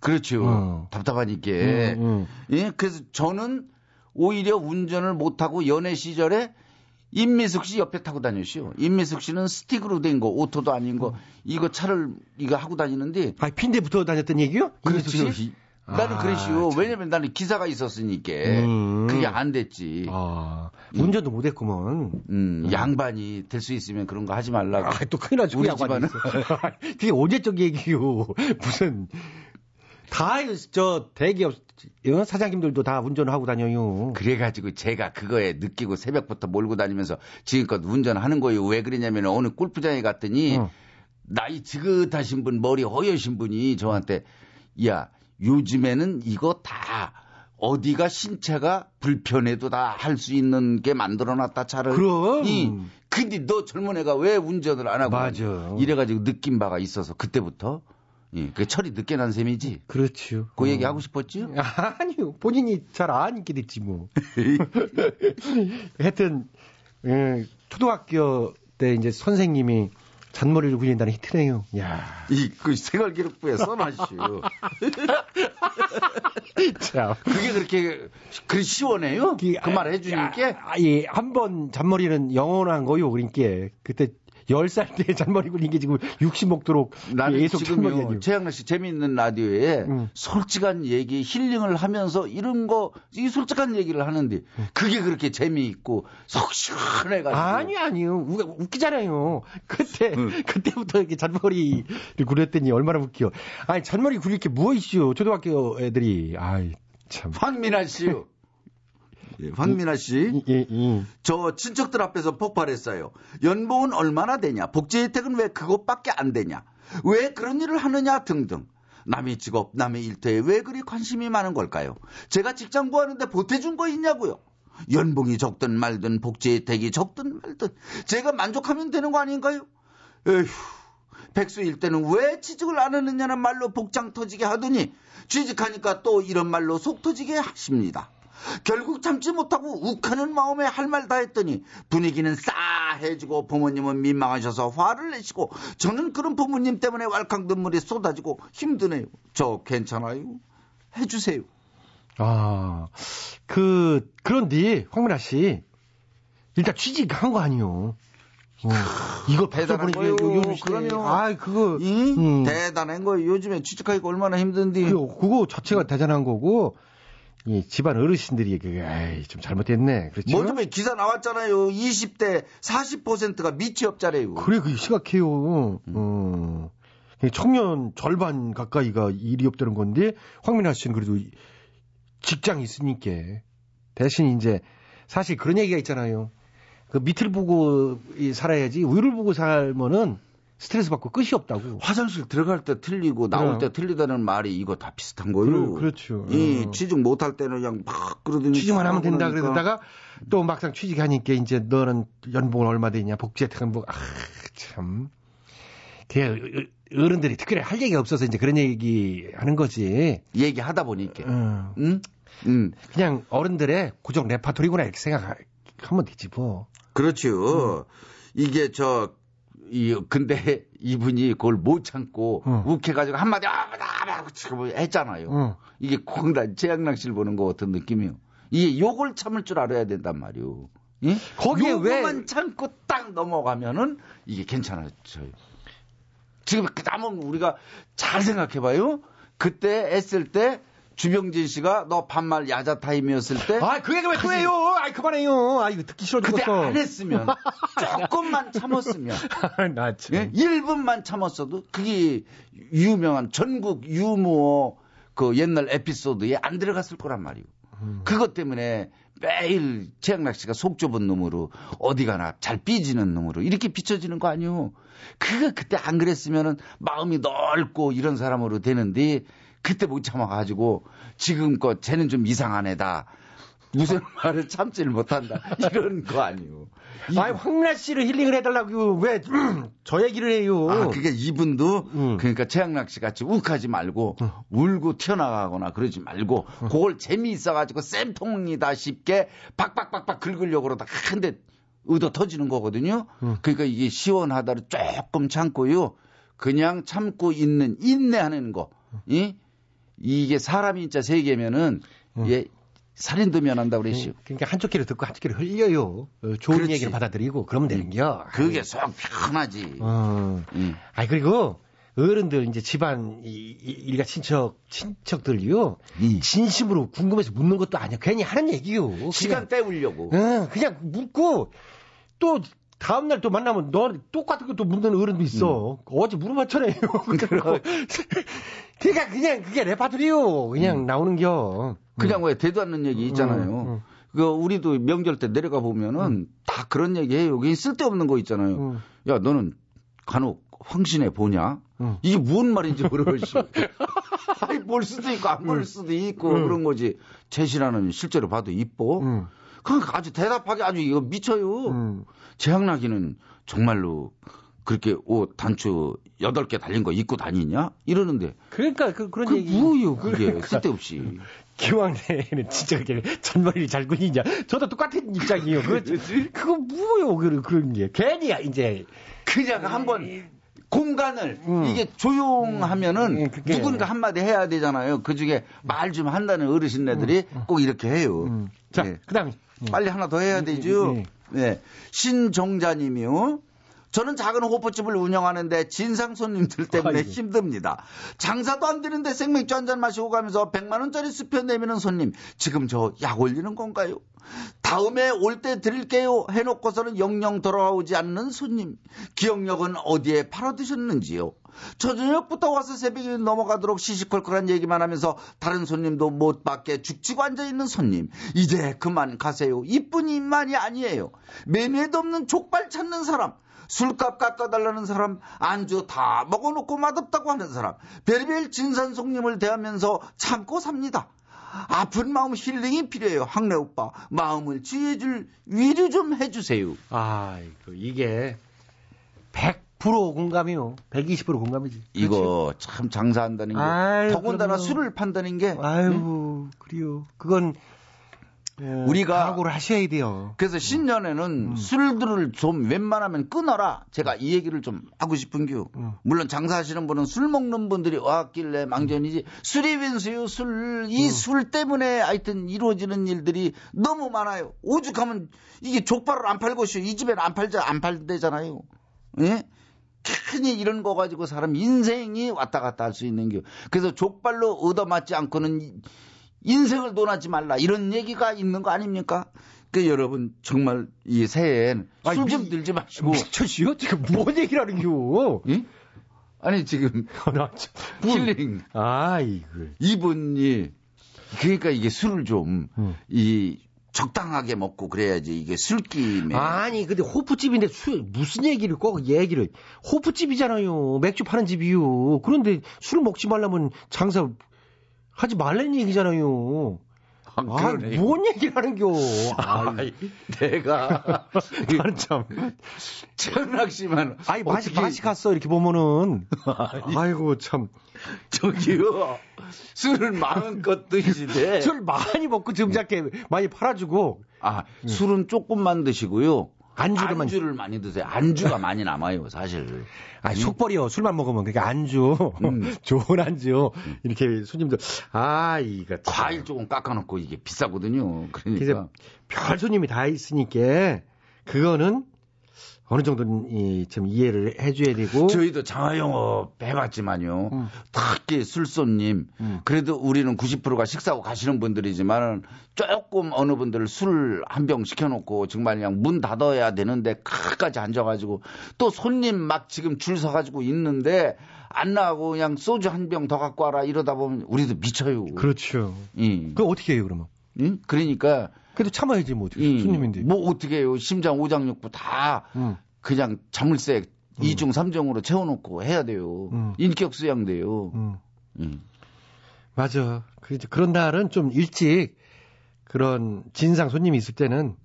[SPEAKER 20] 그렇죠.
[SPEAKER 1] 어.
[SPEAKER 20] 답답하니까.
[SPEAKER 1] 음, 음.
[SPEAKER 20] 예, 그래서 저는 오히려 운전을 못하고 연애 시절에 임미숙 씨 옆에 타고 다녔어요. 임미숙 씨는 스틱으로 된 거, 오토도 아닌 거, 이거 차를, 이거 하고 다니는데.
[SPEAKER 1] 아, 핀대 붙어 다녔던 얘기요? 임미숙. 씨?
[SPEAKER 20] 나는
[SPEAKER 1] 아,
[SPEAKER 20] 그랬어요. 왜냐면 나는 기사가 있었으니까.
[SPEAKER 1] 음.
[SPEAKER 20] 그게 안 됐지.
[SPEAKER 1] 아, 운전도 못했구먼.
[SPEAKER 20] 음, 양반이 될 수 있으면 그런 거 하지 말라고.
[SPEAKER 1] 아, 또 큰일 나죠.
[SPEAKER 20] 우리 집안은. (laughs)
[SPEAKER 1] 그게 언제적 얘기요. 무슨 다 저 대기업 어? 사장님들도 다 운전을 하고 다녀요.
[SPEAKER 20] 그래가지고 제가 그거에 느끼고 새벽부터 몰고 다니면서 지금껏 운전하는 거예요. 왜 그러냐면 어느 골프장에 갔더니
[SPEAKER 1] 어.
[SPEAKER 20] 나이 지긋하신 분, 머리 허여신 분이 저한테 야 요즘에는 이거 다 어디가 신체가 불편해도 다 할 수 있는 게 만들어놨다 차를.
[SPEAKER 1] 그럼.
[SPEAKER 20] 이, 근데 너 젊은 애가 왜 운전을 안 하고
[SPEAKER 1] 맞아.
[SPEAKER 20] 이래가지고 느낀 바가 있어서 그때부터 예, 그 철이 늦게 난 셈이지.
[SPEAKER 1] 그렇죠.
[SPEAKER 20] 그 얘기 하고 싶었죠? (laughs)
[SPEAKER 1] 아니요. 본인이 잘 아니게 됐지 뭐. (laughs) 하여튼 예, 초등학교 때 이제 선생님이 잔머리를 굴린다는 히트네요. 야.
[SPEAKER 20] 이그 생활 기록부에 써놔시오. (laughs)
[SPEAKER 1] 참.
[SPEAKER 20] 그게 그렇게 그 시원해요? 그말 해주니까
[SPEAKER 1] 아, 예, 한 번 잔머리는 영원한 거요. 그러니까 그때 10살 때 잔머리 굴린 게 지금 60 먹도록
[SPEAKER 20] 나는
[SPEAKER 1] 계속 잔머리
[SPEAKER 20] 지금요. 최양락 씨 재미있는 라디오에 솔직한 얘기 힐링을 하면서 이런 거 이 솔직한 얘기를 하는데 그게 그렇게 재미있고 속 시원해 가지고.
[SPEAKER 1] 아니 아니요. 우, 웃기잖아요. 그때 그때부터 이렇게 잔머리를 굴렸더니 얼마나 웃겨. 아니 잔머리 굴릴 게뭐 있어요 초등학교 애들이. 아이 참.
[SPEAKER 20] 황민아 씨요. 예, 황민아 씨. 저 친척들 앞에서 폭발했어요. 연봉은 얼마나 되냐? 복지 혜택은 왜 그것밖에 안 되냐? 왜 그런 일을 하느냐 등등. 남의 직업, 남의 일터에 왜 그리 관심이 많은 걸까요? 제가 직장 구하는데 보태준 거 있냐고요? 연봉이 적든 말든 복지 혜택이 적든 말든 제가 만족하면 되는 거 아닌가요? 에휴, 백수일 때는 왜 취직을 안 하느냐는 말로 복장 터지게 하더니 취직하니까 또 이런 말로 속 터지게 하십니다. 결국 참지 못하고 욱하는 마음에 할 말 다 했더니 분위기는 싸해지고 부모님은 민망하셔서 화를 내시고 저는 그런 부모님 때문에 왈칵 눈물이 쏟아지고 힘드네요. 저 괜찮아요? 해주세요.
[SPEAKER 1] 아, 그, 그런데, 황민아 씨. 일단 취직한 거 아니요. 어, 이거 보내기
[SPEAKER 20] 거요. 그러면
[SPEAKER 1] 아, 그거.
[SPEAKER 20] 이?
[SPEAKER 1] 음.
[SPEAKER 20] 대단한 거예요. 요즘에 취직하기가 얼마나 힘든데.
[SPEAKER 1] 그거 자체가 대단한 거고, 이 집안 어르신들이, 에이, 좀 잘못됐네. 그렇죠?
[SPEAKER 20] 요즘에 기사 나왔잖아요. 20대 40%가 미취업자래요.
[SPEAKER 1] 그래, 그게 심각해요. 어. 청년 절반 가까이가 일이 없다는 건데, 황민아 씨는 그래도 이- 직장이 있으니까. 대신 이제, 사실 그런 얘기가 있잖아요. 그 밑을 보고 이 살아야지, 위를 보고 살면은 스트레스 받고 끝이 없다고.
[SPEAKER 20] 화장실 들어갈 때 틀리고 나올
[SPEAKER 1] 그럼.
[SPEAKER 20] 때 틀리다는 말이 이거 다 비슷한 거예요.
[SPEAKER 1] 그래, 그렇죠.
[SPEAKER 20] 이
[SPEAKER 1] 어.
[SPEAKER 20] 취직 못할 때는 그냥 막 그러더니
[SPEAKER 1] 취직만 하면 된다
[SPEAKER 20] 그러니까.
[SPEAKER 1] 그러다가 또 막상 취직하니까 이제 너는 연봉은 얼마 되냐 복지 혜택은 뭐, 아, 참. 그 어른들이 특별히 할 얘기가 없어서 이제 그런 얘기 하는 거지.
[SPEAKER 20] 얘기하다 보니까.
[SPEAKER 1] 응.
[SPEAKER 20] 응? 응.
[SPEAKER 1] 그냥 어른들의 고정 레파토리구나 이렇게 생각하면 되지 뭐.
[SPEAKER 20] 그렇죠. 이게 저, 이, 근데 (laughs) 이분이 그걸 못 참고 욱해가지고 한마디, 아, 나, 나, 지금 했잖아요.
[SPEAKER 1] 응.
[SPEAKER 20] 이게 최양락 씨를 보는 것 같은 느낌이요. 이게 욕을 참을 줄 알아야 된단 말이요. 예?
[SPEAKER 1] 거기에 왜-
[SPEAKER 20] 요거만 참고 딱 넘어가면은 이게 괜찮아져요. 지금 그다음은 우리가 잘 생각해봐요. 그때 애쓸 때 주병진 씨가 너 반말 야자 타임이었을 때.
[SPEAKER 1] 아, 그 얘기 왜또 해요? 아이, 그만해요. 아, 이거 듣기 싫어
[SPEAKER 20] 그때
[SPEAKER 1] 죽겠어.
[SPEAKER 20] 안 했으면 (laughs) 조금만 참았으면 (laughs)
[SPEAKER 1] 나 참.
[SPEAKER 20] 예? 1분만 참았어도 그게 유명한 전국 유머 그 옛날 에피소드에 안 들어갔을 거란 말이오.
[SPEAKER 1] 음.
[SPEAKER 20] 그것 때문에 매일 최양락 씨가 속 좁은 놈으로 어디 가나 잘 삐지는 놈으로 이렇게 비춰지는 거 아니오. 그거 그때 안 그랬으면은 마음이 넓고 이런 사람으로 되는데 그때 못 참아가지고 지금껏 쟤는 좀 이상한 애다. 무슨 (laughs) 말을 참지를 못한다. 이런 거 아니에요.
[SPEAKER 1] 아니 황민아 씨를 힐링을 해달라고 왜 (clears throat) 저 얘기를 해요?
[SPEAKER 20] 아, 그게 이분도 그러니까 최양락 씨 같이 욱하지 말고 울고 튀어나가거나 그러지 말고 그걸 재미있어가지고 쌤통이다 싶게 박박박박 긁으려고 그러다 큰데 의도 터지는 거거든요. 그러니까 이게 시원하다를 조금 참고요. 그냥 참고 있는 인내하는 거. 이 이게 사람이 진짜 세 개면은 예 살인도 면한다 그랬시오.
[SPEAKER 1] 그러니까 한쪽 귀를 듣고 한쪽 귀를 흘려요. 어, 좋은
[SPEAKER 20] 그렇지.
[SPEAKER 1] 얘기를 받아들이고 그러면 되는겨.
[SPEAKER 20] 그게 속 편하지.
[SPEAKER 1] 어. 아이 그리고 어른들 이제 집안 이, 이- 일가 친척 친척들요 진심으로 궁금해서 묻는 것도 아니야. 괜히 하는 얘기요.
[SPEAKER 20] 시간 때우려고.
[SPEAKER 1] 응, 그냥 묻고 또 다음 날 또 만나면 너 똑같은 것도 묻는 어른도 있어. 어제 물어봤잖아요. (laughs) (laughs) 그러니까 그냥 그게 레파토리요. 그냥 나오는 겨.
[SPEAKER 20] 그냥 왜 대도 않는 얘기 있잖아요. 그 우리도 명절 때 내려가 보면은 다 그런 얘기 해요. 그게 쓸데없는 거 있잖아요. 야 너는 간혹 황신해 보냐? 이게 무슨 말인지 모르겠어. (laughs) 아니 볼 수도 있고 안 볼 수도 있고 그런 거지. 제시라는 실제로 봐도 이뻐. 그러니까 아주 대답하기 아주 이거 미쳐요. 재학나기는 정말로 그렇게 옷 단추 8개 달린 거 입고 다니냐? 이러는데.
[SPEAKER 1] 그러니까 그, 그런
[SPEAKER 20] 그
[SPEAKER 1] 얘기.
[SPEAKER 20] 뭐요, 그게.
[SPEAKER 1] 그러니까.
[SPEAKER 20] 쓸데없이.
[SPEAKER 1] 기왕내는 진짜 그렇게 잔머리를 잘 굴리냐. 저도 똑같은 입장이에요. (laughs) 그거, 그거 뭐요, 그, 그런 게. 괜히 이제.
[SPEAKER 20] 그냥 한번 공간을 이게 조용하면은 누군가 한마디 해야 되잖아요. 그 중에 말 좀 한다는 어르신네들이 꼭 이렇게 해요.
[SPEAKER 1] 자,
[SPEAKER 20] 네.
[SPEAKER 1] 그다음에
[SPEAKER 20] 빨리 하나 더 해야 되죠.
[SPEAKER 1] 네.
[SPEAKER 20] 네. 신종자님이요. 저는 작은 호프집을 운영하는데 진상 손님들 때문에 (laughs) 힘듭니다. 장사도 안 되는데 생맥주 한 잔 마시고 가면서 100만 원짜리 수표 내미는 손님. 지금 저 약 올리는 건가요? 다음에 올 때 드릴게요 해놓고서는 영영 돌아오지 않는 손님. 기억력은 어디에 팔아두셨는지요? 저 저녁부터 와서 새벽이 넘어가도록 시시콜콜한 얘기만 하면서 다른 손님도 못 받게 죽치고 앉아 있는 손님. 이제 그만 가세요. 이뿐이 입만이 아니에요. 매매도 없는 족발 찾는 사람. 술값 깎아달라는 사람, 안주 다 먹어놓고 맛없다고 하는 사람, 별별 진산 손님을 대하면서 참고 삽니다. 아픈 마음 힐링이 필요해요. 학래 오빠. 마음을 지혜줄 위로 좀 해주세요.
[SPEAKER 1] 아이고, 이게 100% 공감이요. 120% 공감이지.
[SPEAKER 20] 이거 참 장사한다는 게.
[SPEAKER 1] 아유,
[SPEAKER 20] 더군다나
[SPEAKER 1] 그럼요.
[SPEAKER 20] 술을 판다는 게.
[SPEAKER 1] 아유, 그래요. 그건 어,
[SPEAKER 20] 우리가
[SPEAKER 1] 각오를 하셔야 돼요.
[SPEAKER 20] 그래서 신년에는 술들을 좀 웬만하면 끊어라. 제가 이 얘기를 좀 하고 싶은 겨. 물론 장사하시는 분은 술 먹는 분들이 왔길래 망전이지. 술이 웬수요, 술. 이술 때문에 하여튼 이루어지는 일들이 너무 많아요. 오죽하면 이게 족발을 안 팔고 쉬이 집에는 안 팔자, 안 팔대잖아요. 예? 괜히 이런 거 가지고 사람 인생이 왔다 갔다 할 수 있는 겨. 그래서 족발로 얻어맞지 않고는 이- 인생을 논하지 말라 이런 얘기가 있는 거 아닙니까? 그 여러분 정말 이 새해엔 술좀 들지 마시고
[SPEAKER 1] 미쳤어요? 지금 뭔 얘기를 하는겨?
[SPEAKER 20] 예? 아니 지금 (laughs) 힐링
[SPEAKER 1] 아 이거
[SPEAKER 20] 이분이 그러니까 이게 술을 좀이 적당하게 먹고 그래야지 이게 술김에.
[SPEAKER 1] 아니 근데 호프집인데 술 무슨 얘기를 꼭 얘기를. 호프집이잖아요. 맥주 파는 집이요. 그런데 술 먹지 말라면 장사 하지 말라는 얘기잖아요. 아,
[SPEAKER 20] 그러네.
[SPEAKER 1] 뭔 얘기를 하는겨.
[SPEAKER 20] 아, 내가
[SPEAKER 1] 나는 (laughs) 참
[SPEAKER 20] 최은학 씨만
[SPEAKER 1] 아니 맛이
[SPEAKER 20] 어떻게-
[SPEAKER 1] 맛이 갔어 이렇게 보면은. 아이고 참.
[SPEAKER 20] 저기요 술을 마음껏 드시되
[SPEAKER 1] 술 많이 먹고 점잖게 많이 팔아주고
[SPEAKER 20] 아 술은 조금만 드시고요
[SPEAKER 1] 안주를 많이-
[SPEAKER 20] 안주를 많이 드세요 안주가 많이 남아요 사실
[SPEAKER 1] 아, 속벌이요. 술만 먹으면. 그러니까 안주. (laughs) 좋은 안주. 이렇게 손님들. 아, 이거. 참.
[SPEAKER 20] 과일 조금 깎아놓고 이게 비싸거든요 그러니까
[SPEAKER 1] 그래서 별 손님이 다 있으니까 그거는 어느 정도는 이, 좀 이해를 해줘야 되고.
[SPEAKER 20] 저희도 장화영업 해봤지만요. 특히 술손님. 그래도 우리는 90%가 식사하고 가시는 분들이지만 조금 어느 분들 술 한 병 시켜놓고 정말 그냥 문 닫아야 되는데 끝까지 앉아가지고 또 손님 막 지금 줄 서가지고 있는데 안 나가고 그냥 소주 한 병 더 갖고 와라 이러다 보면 우리도 미쳐요.
[SPEAKER 1] 그렇죠.
[SPEAKER 20] 예.
[SPEAKER 1] 그거 어떻게 해요, 그러면?
[SPEAKER 20] 응? 그러니까
[SPEAKER 1] 그래도 참아야지, 뭐. 어떻게.
[SPEAKER 20] 이,
[SPEAKER 1] 손님인데.
[SPEAKER 20] 뭐 어떻게 해요? 심장, 오장육부 다 그냥 자물쇠 이중삼중으로 채워놓고 해야 돼요.
[SPEAKER 1] 음.
[SPEAKER 20] 인격 수양돼요.
[SPEAKER 1] 음.
[SPEAKER 20] 음.
[SPEAKER 1] 맞아. 그, 그런 날은 좀 일찍 그런 진상 손님이 있을 때는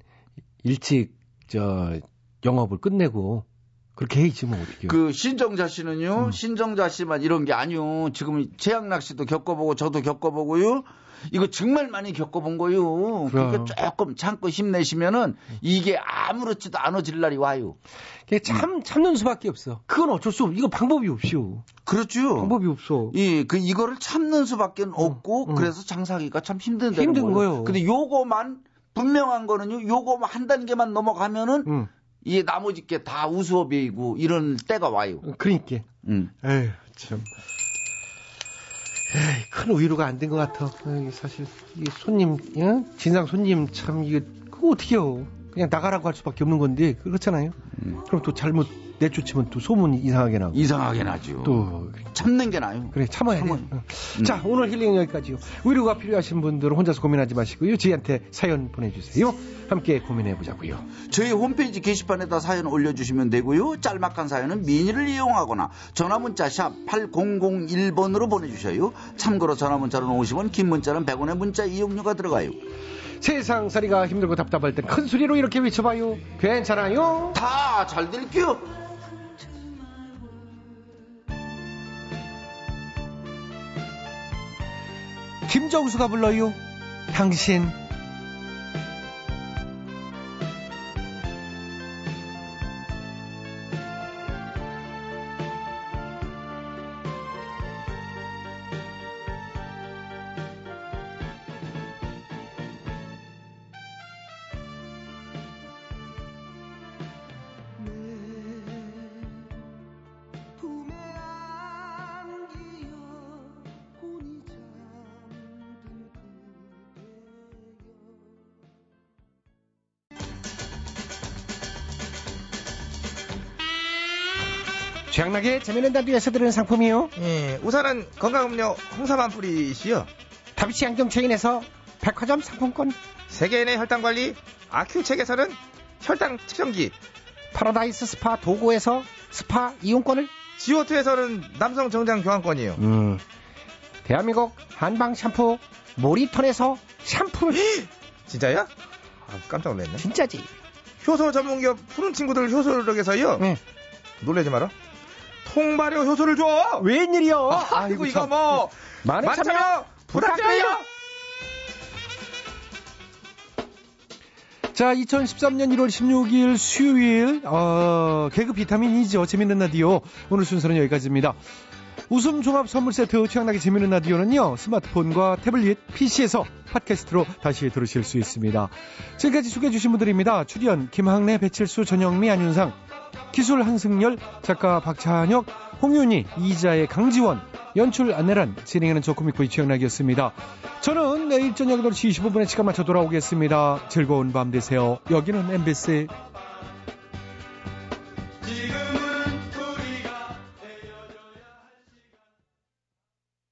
[SPEAKER 1] 일찍 저 영업을 끝내고 그렇게 해야지 뭐 어떻게.
[SPEAKER 20] 그 신정자 씨는요, 신정자 씨만 이런 게 아니요. 지금 최양락 씨도 겪어보고 저도 겪어보고요. 이거 정말 많이 겪어본 거요. 그러니까 조금 참고 힘내시면은 이게 아무렇지도 않아질 날이 와요.
[SPEAKER 1] 그게 참 참는 수밖에 없어. 그건 어쩔 수 없. 이거 방법이 없이요.
[SPEAKER 20] 그렇죠.
[SPEAKER 1] 방법이 없어.
[SPEAKER 20] 이, 그, 이거를 참는 수밖에 없고, 그래서 장사하기가 참 힘든
[SPEAKER 1] 힘든 거예요.
[SPEAKER 20] 근데 요거만, 분명한 거는요, 요거만 한 단계만 넘어가면은,
[SPEAKER 1] 음.
[SPEAKER 20] 이게 나머지 게 다 우수업이고, 이런 때가 와요.
[SPEAKER 1] 그러니까.
[SPEAKER 20] 음.
[SPEAKER 1] 에휴, 참. 에이, 큰 위로가 안 된 것 같아. 에이, 사실, 이 손님, 예? 진상 손님 참, 이거, 그거 어떡해요. 그냥 나가라고 할 수밖에 없는 건데, 그렇잖아요. 그럼 또 잘못 내쫓으면 또 소문이 이상하게 나고.
[SPEAKER 20] 이상하게 나죠.
[SPEAKER 1] 또.
[SPEAKER 20] 참는 게 나요.
[SPEAKER 1] 그래, 참아야 돼. 어. 자, 오늘 힐링 여기까지요. 위로가 필요하신 분들은 혼자서 고민하지 마시고요. 저희한테 사연 보내주세요. 함께 고민해보자고요.
[SPEAKER 20] 저희 홈페이지 게시판에다 사연 올려주시면 되고요. 짤막한 사연은 미니를 이용하거나 전화문자 샵 8001번으로 보내주셔요. 참고로 전화문자는 50원, 긴 문자는 100원의 문자 이용료가 들어가요.
[SPEAKER 1] 세상 살이가 힘들고 답답할 땐 큰 소리로 이렇게 외쳐봐요. 괜찮아요?
[SPEAKER 20] 다잘 될게요.
[SPEAKER 1] 김정수가 불러요. 당신. 최양락의 재미있는 라디오에서 드리는 상품이요.
[SPEAKER 8] 예, 우선은 건강음료 홍삼 한 뿌리시요.
[SPEAKER 1] 다비치 안경 체인에서 백화점 상품권.
[SPEAKER 8] 세계인의 혈당 관리 아큐첵에서는 혈당 측정기.
[SPEAKER 1] 파라다이스 스파 도고에서 스파 이용권을.
[SPEAKER 8] 지오투에서는 남성 정장 교환권이요.
[SPEAKER 1] 음. 대한민국 한방 샴푸 모리턴에서 샴푸를.
[SPEAKER 8] 진짜야? 아, 깜짝 놀랐네.
[SPEAKER 1] 진짜지.
[SPEAKER 8] 효소 전문기업 푸른 친구들 효소력에서요.
[SPEAKER 1] 네.
[SPEAKER 8] 놀라지 마라. 통발효 효소를 줘.
[SPEAKER 1] 웬일이요?
[SPEAKER 8] 아, 이거 이거 뭐
[SPEAKER 1] 많은 참여
[SPEAKER 8] 참여 부탁드려요.
[SPEAKER 1] 자, 2013년 1월 16일 수요일 어, 개그 비타민이죠. 재밌는 라디오. 오늘 순서는 여기까지입니다. 웃음 종합 선물 세트 최양락의 재밌는 라디오는요. 스마트폰과 태블릿, PC에서 팟캐스트로 다시 들으실 수 있습니다. 지금까지 소개해 주신 분들입니다. 출연 김학래, 배칠수, 전영미, 안윤상, 기술 한승열, 작가 박찬혁, 홍윤희, 이자의 강지원, 연출 안내란, 진행하는 저 코미코이 최양락이었습니다. 저는 내일 저녁 8시 25분에 시간 맞춰 돌아오겠습니다. 즐거운 밤 되세요. 여기는 MBC.